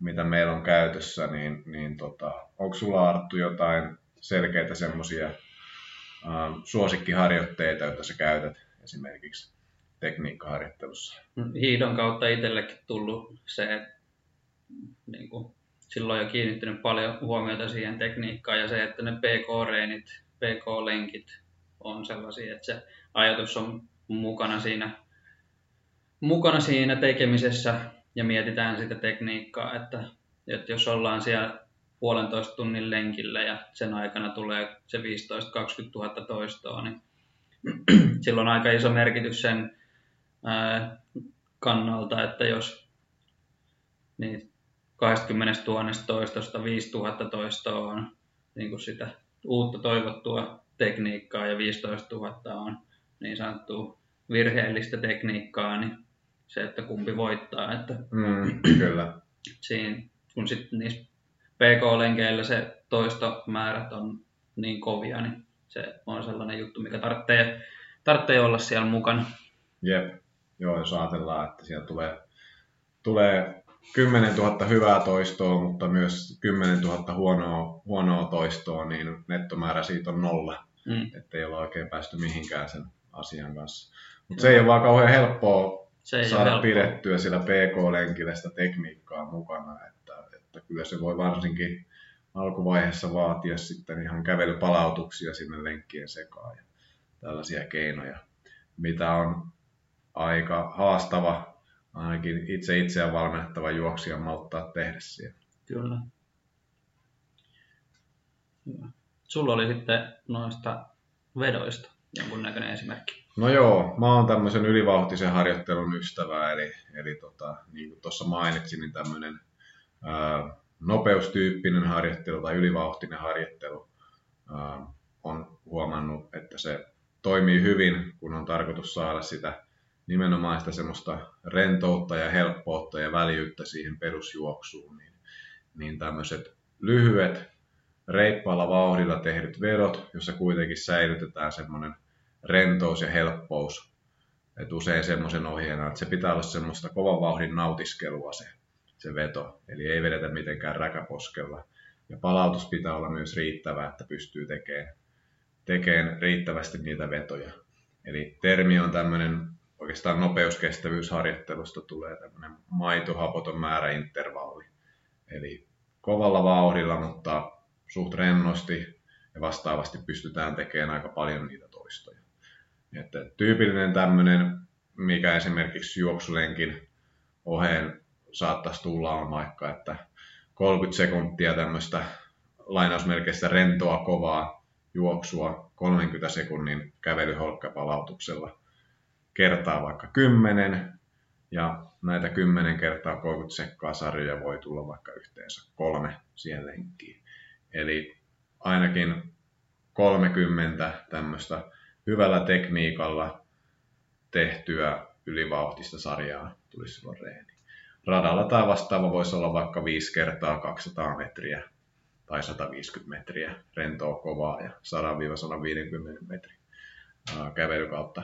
Speaker 3: mitä meillä on käytössä, niin, niin tota, onko sulla Arttu jotain selkeitä semmoisia äh, suosikkiharjoitteita, joita sä käytät esimerkiksi tekniikkaharjoittelussa?
Speaker 2: Hiidon kautta itsellekin tullut se, niin kuin, silloin jo kiinnittynyt paljon huomiota siihen tekniikkaan ja se, että ne PK-reenit, PK-lenkit on sellaisia, että se ajatus on mukana siinä, mukana siinä tekemisessä ja mietitään sitä tekniikkaa, että, että jos ollaan siellä puolentoista tunnin lenkillä ja sen aikana tulee se 15-20 000 toistoa, niin silloin on aika iso merkitys sen ää, kannalta, että jos niin 20 000 toistosta 5 000 toistoa on niin kuin sitä uutta toivottua tekniikkaa ja 15 000 on niin sanottua virheellistä tekniikkaa, niin se, että kumpi voittaa. Että
Speaker 3: mm, kyllä.
Speaker 2: Siinä, kun sitten niissä PK-lenkeillä se toistomäärät on niin kovia, niin se on sellainen juttu, mikä tarvitsee, tarvitsee olla siellä mukana.
Speaker 3: Jep, joo, jos ajatellaan, että siellä tulee, tulee 10 000 hyvää toistoa, mutta myös 10 000 huonoa, huonoa toistoa, niin nettomäärä siitä on nolla. Mm. Että ei ole oikein päästy mihinkään sen asian kanssa. Mutta se ei ole vaan kauhean helppoa se saada pidettyä sillä PK-lenkillä sitä tekniikkaa mukana. Että, että kyllä se voi varsinkin alkuvaiheessa vaatia sitten ihan kävelypalautuksia sinne lenkkien sekaan ja tällaisia keinoja, mitä on aika haastava ainakin itse itseään valmennettava juoksija malttaa tehdä siellä.
Speaker 2: Kyllä. Hyvä. Sulla oli sitten noista vedoista jonkunnäköinen esimerkki.
Speaker 3: No joo, mä oon tämmöisen ylivauhtisen harjoittelun ystävä, eli, eli tota, niin kuin tuossa mainitsin, niin tämmöinen nopeustyyppinen harjoittelu tai ylivauhtinen harjoittelu on huomannut, että se toimii hyvin, kun on tarkoitus saada sitä nimenomaan sitä semmoista rentoutta ja helppoutta ja väljyyttä siihen perusjuoksuun, niin, niin tämmöiset lyhyet, reippaalla vauhdilla tehdyt vedot, jossa kuitenkin säilytetään semmoinen rentous ja helppous. Et usein semmoisen ohjeena, että se pitää olla semmoista kovan vauhdin nautiskelua se, se veto. Eli ei vedetä mitenkään räkäposkella. Ja palautus pitää olla myös riittävä, että pystyy tekemään, tekemään riittävästi niitä vetoja. Eli termi on tämmöinen oikeastaan nopeuskestävyysharjoittelusta tulee tämmöinen maitohapoton määräintervalli. Eli kovalla vauhdilla, mutta suht rennosti ja vastaavasti pystytään tekemään aika paljon niitä toistoja. Että tyypillinen tämmöinen, mikä esimerkiksi juoksulenkin oheen saattaisi tulla on vaikka, että 30 sekuntia tämmöistä lainausmerkeissä rentoa kovaa juoksua 30 sekunnin kävelyholkkapalautuksella kertaa vaikka 10 ja näitä 10 kertaa 30 sekkaa sarjoja voi tulla vaikka yhteensä kolme siihen lenkkiin. Eli ainakin 30 tämmöistä hyvällä tekniikalla tehtyä ylivauhtista sarjaa tulisi silloin reeni. Radalla tai vastaava voisi olla vaikka 5 kertaa 200 metriä tai 150 metriä rentoa kovaa ja 100-150 metrin kävely kautta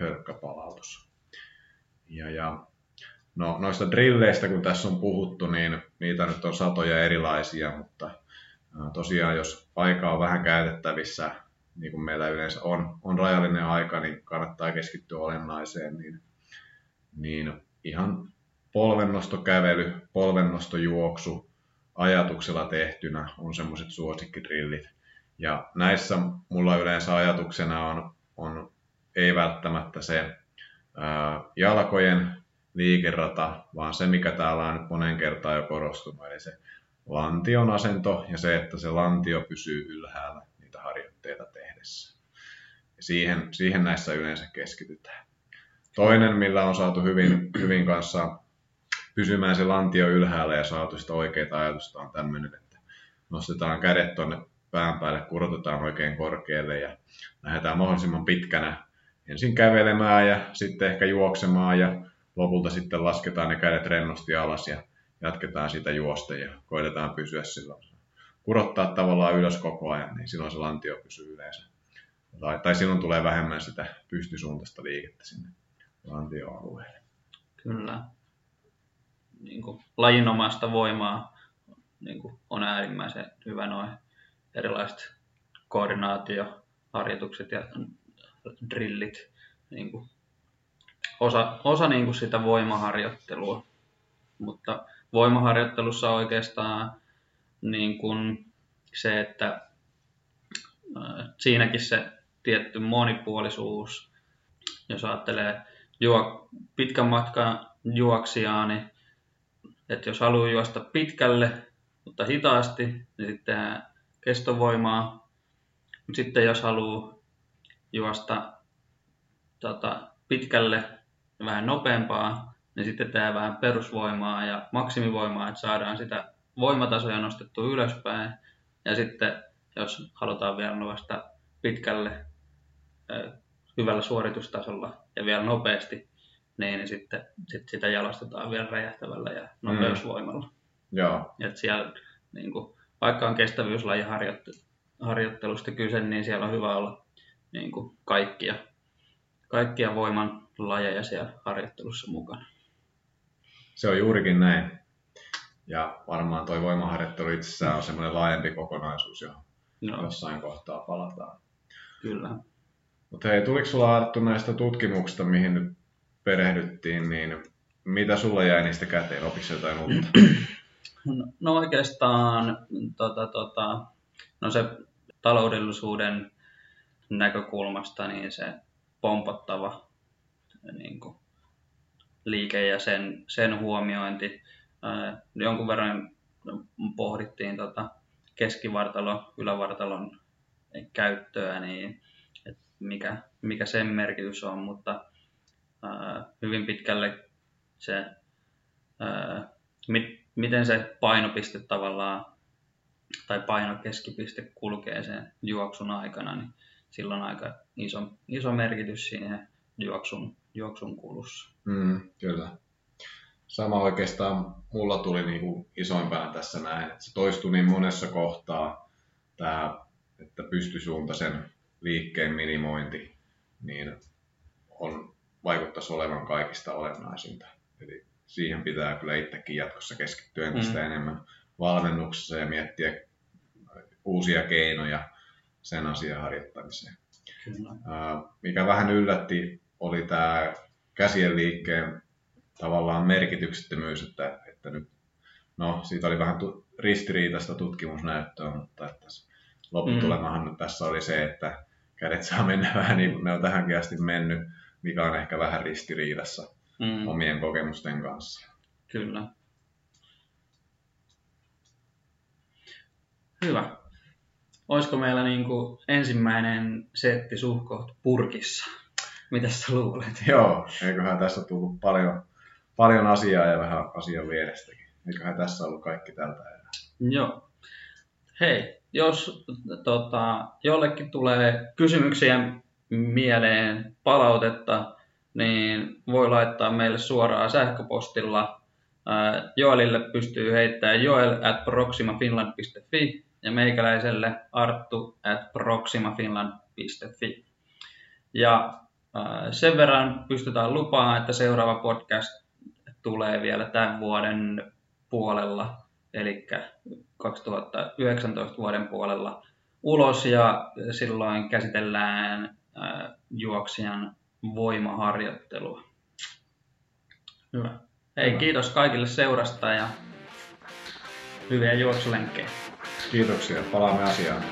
Speaker 3: hölkkäpalautus. Ja, ja no, noista drilleistä, kun tässä on puhuttu, niin niitä nyt on satoja erilaisia, mutta tosiaan jos aika on vähän käytettävissä, niin kuin meillä yleensä on, on rajallinen aika, niin kannattaa keskittyä olennaiseen, niin, niin ihan polvennostokävely, polvennostojuoksu ajatuksella tehtynä on semmoiset suosikkidrillit. Ja näissä mulla yleensä ajatuksena on, on ei välttämättä se ää, jalkojen liikerata, vaan se, mikä täällä on nyt monen kertaan jo korostunut, eli se lantion asento ja se, että se lantio pysyy ylhäällä niitä harjoitteita tehdessä. Ja siihen, siihen näissä yleensä keskitytään. Toinen, millä on saatu hyvin, hyvin kanssa pysymään se lantio ylhäällä ja saatu sitä oikeaa ajatusta on tämmöinen, että nostetaan kädet tuonne pään päälle, kurotetaan oikein korkealle ja lähdetään mahdollisimman pitkänä ensin kävelemään ja sitten ehkä juoksemaan ja lopulta sitten lasketaan ne kädet rennosti alas ja jatketaan sitä juosta ja koitetaan pysyä silloin. Kurottaa tavallaan ylös koko ajan, niin silloin se lantio pysyy yleensä. Tai, tai silloin tulee vähemmän sitä pystysuuntaista liikettä sinne lantioalueelle.
Speaker 2: Kyllä. Niin kuin, lajinomaista voimaa niin kuin, on äärimmäisen hyvä noin erilaiset koordinaatioharjoitukset ja drillit. Niin kuin, osa osa niin kuin sitä voimaharjoittelua. Mutta voimaharjoittelussa oikeastaan niin kuin se, että siinäkin se tietty monipuolisuus, jos ajattelee juo, pitkän matkan juoksijaa, niin että jos haluaa juosta pitkälle, mutta hitaasti, niin sitten kestovoimaa. Sitten jos haluaa juosta tota, pitkälle ja vähän nopeampaa, niin sitten tehdään vähän perusvoimaa ja maksimivoimaa, että saadaan sitä voimatasoja nostettua ylöspäin. Ja sitten jos halutaan vielä nousta pitkälle hyvällä suoritustasolla ja vielä nopeasti, niin sitten sit sitä jalostetaan vielä räjähtävällä ja nopeusvoimalla. Mm.
Speaker 3: Joo.
Speaker 2: Et siellä, niin kuin, vaikka on kestävyyslajiharjoittelusta kyse, niin siellä on hyvä olla niin kuin kaikkia, kaikkia voiman lajeja siellä harjoittelussa mukana.
Speaker 3: Se on juurikin näin. Ja varmaan tuo voimaharjoittelu itsessään on semmoinen laajempi kokonaisuus, johon no. jossain kohtaa palataan.
Speaker 2: Kyllä.
Speaker 3: Mutta hei, tuliko sulla Arttu näistä tutkimuksista, mihin nyt perehdyttiin, niin mitä sulla jäi niistä käteen? Opiko jotain uutta?
Speaker 2: No, oikeastaan tota, tota, no se taloudellisuuden näkökulmasta niin se pompottava niin kuin, liike ja sen, sen huomiointi. Ää, jonkun verran pohdittiin tota keskivartalo, ylävartalon käyttöä, niin että mikä, mikä sen merkitys on, mutta hyvin pitkälle se, mit, miten se painopiste tavallaan tai painokeskipiste kulkee sen juoksun aikana, niin silloin aika iso, iso merkitys siihen juoksun, juoksun kulussa.
Speaker 3: Mm, kyllä. Sama oikeastaan mulla tuli niin kuin isoimpana tässä näin, että se toistui niin monessa kohtaa, tämä, että pystysuuntaisen liikkeen minimointi niin on, vaikuttaisi olevan kaikista olennaisinta. Eli siihen pitää kyllä itsekin jatkossa keskittyä entistä mm. enemmän valmennuksessa ja miettiä uusia keinoja sen asian harjoittamiseen. Kyllä. Mikä vähän yllätti, oli tämä käsien liikkeen tavallaan merkityksettömyys, että, että nyt, no siitä oli vähän tu- ristiriitaista tutkimusnäyttöä, mutta että lopputulemahan mm. tässä oli se, että kädet saa mennä vähän niin kuin ne on tähänkin asti mennyt, mikä on ehkä vähän ristiriidassa mm. omien kokemusten kanssa.
Speaker 2: Kyllä. Hyvä. Olisiko meillä niin kuin ensimmäinen setti suhkoht purkissa? Mitä sä luulet?
Speaker 3: Joo, eiköhän tässä tullut paljon, paljon asiaa ja vähän asian vierestäkin. Eiköhän tässä ollut kaikki tältä erää.
Speaker 2: Joo. Hei, jos tota, jollekin tulee kysymyksiä mieleen, palautetta, niin voi laittaa meille suoraan sähköpostilla. Joelille pystyy heittämään joel at proximafinland.fi ja meikäläiselle arttu at proximafinland.fi. Ja sen verran pystytään lupaamaan, että seuraava podcast tulee vielä tämän vuoden puolella, eli 2019 vuoden puolella ulos ja silloin käsitellään juoksijan voimaharjoittelua. Hyvä. Hei, Hyvä. kiitos kaikille seurasta ja hyviä juoksulenkkejä.
Speaker 3: Kiitoksia. Palaamme asiaan.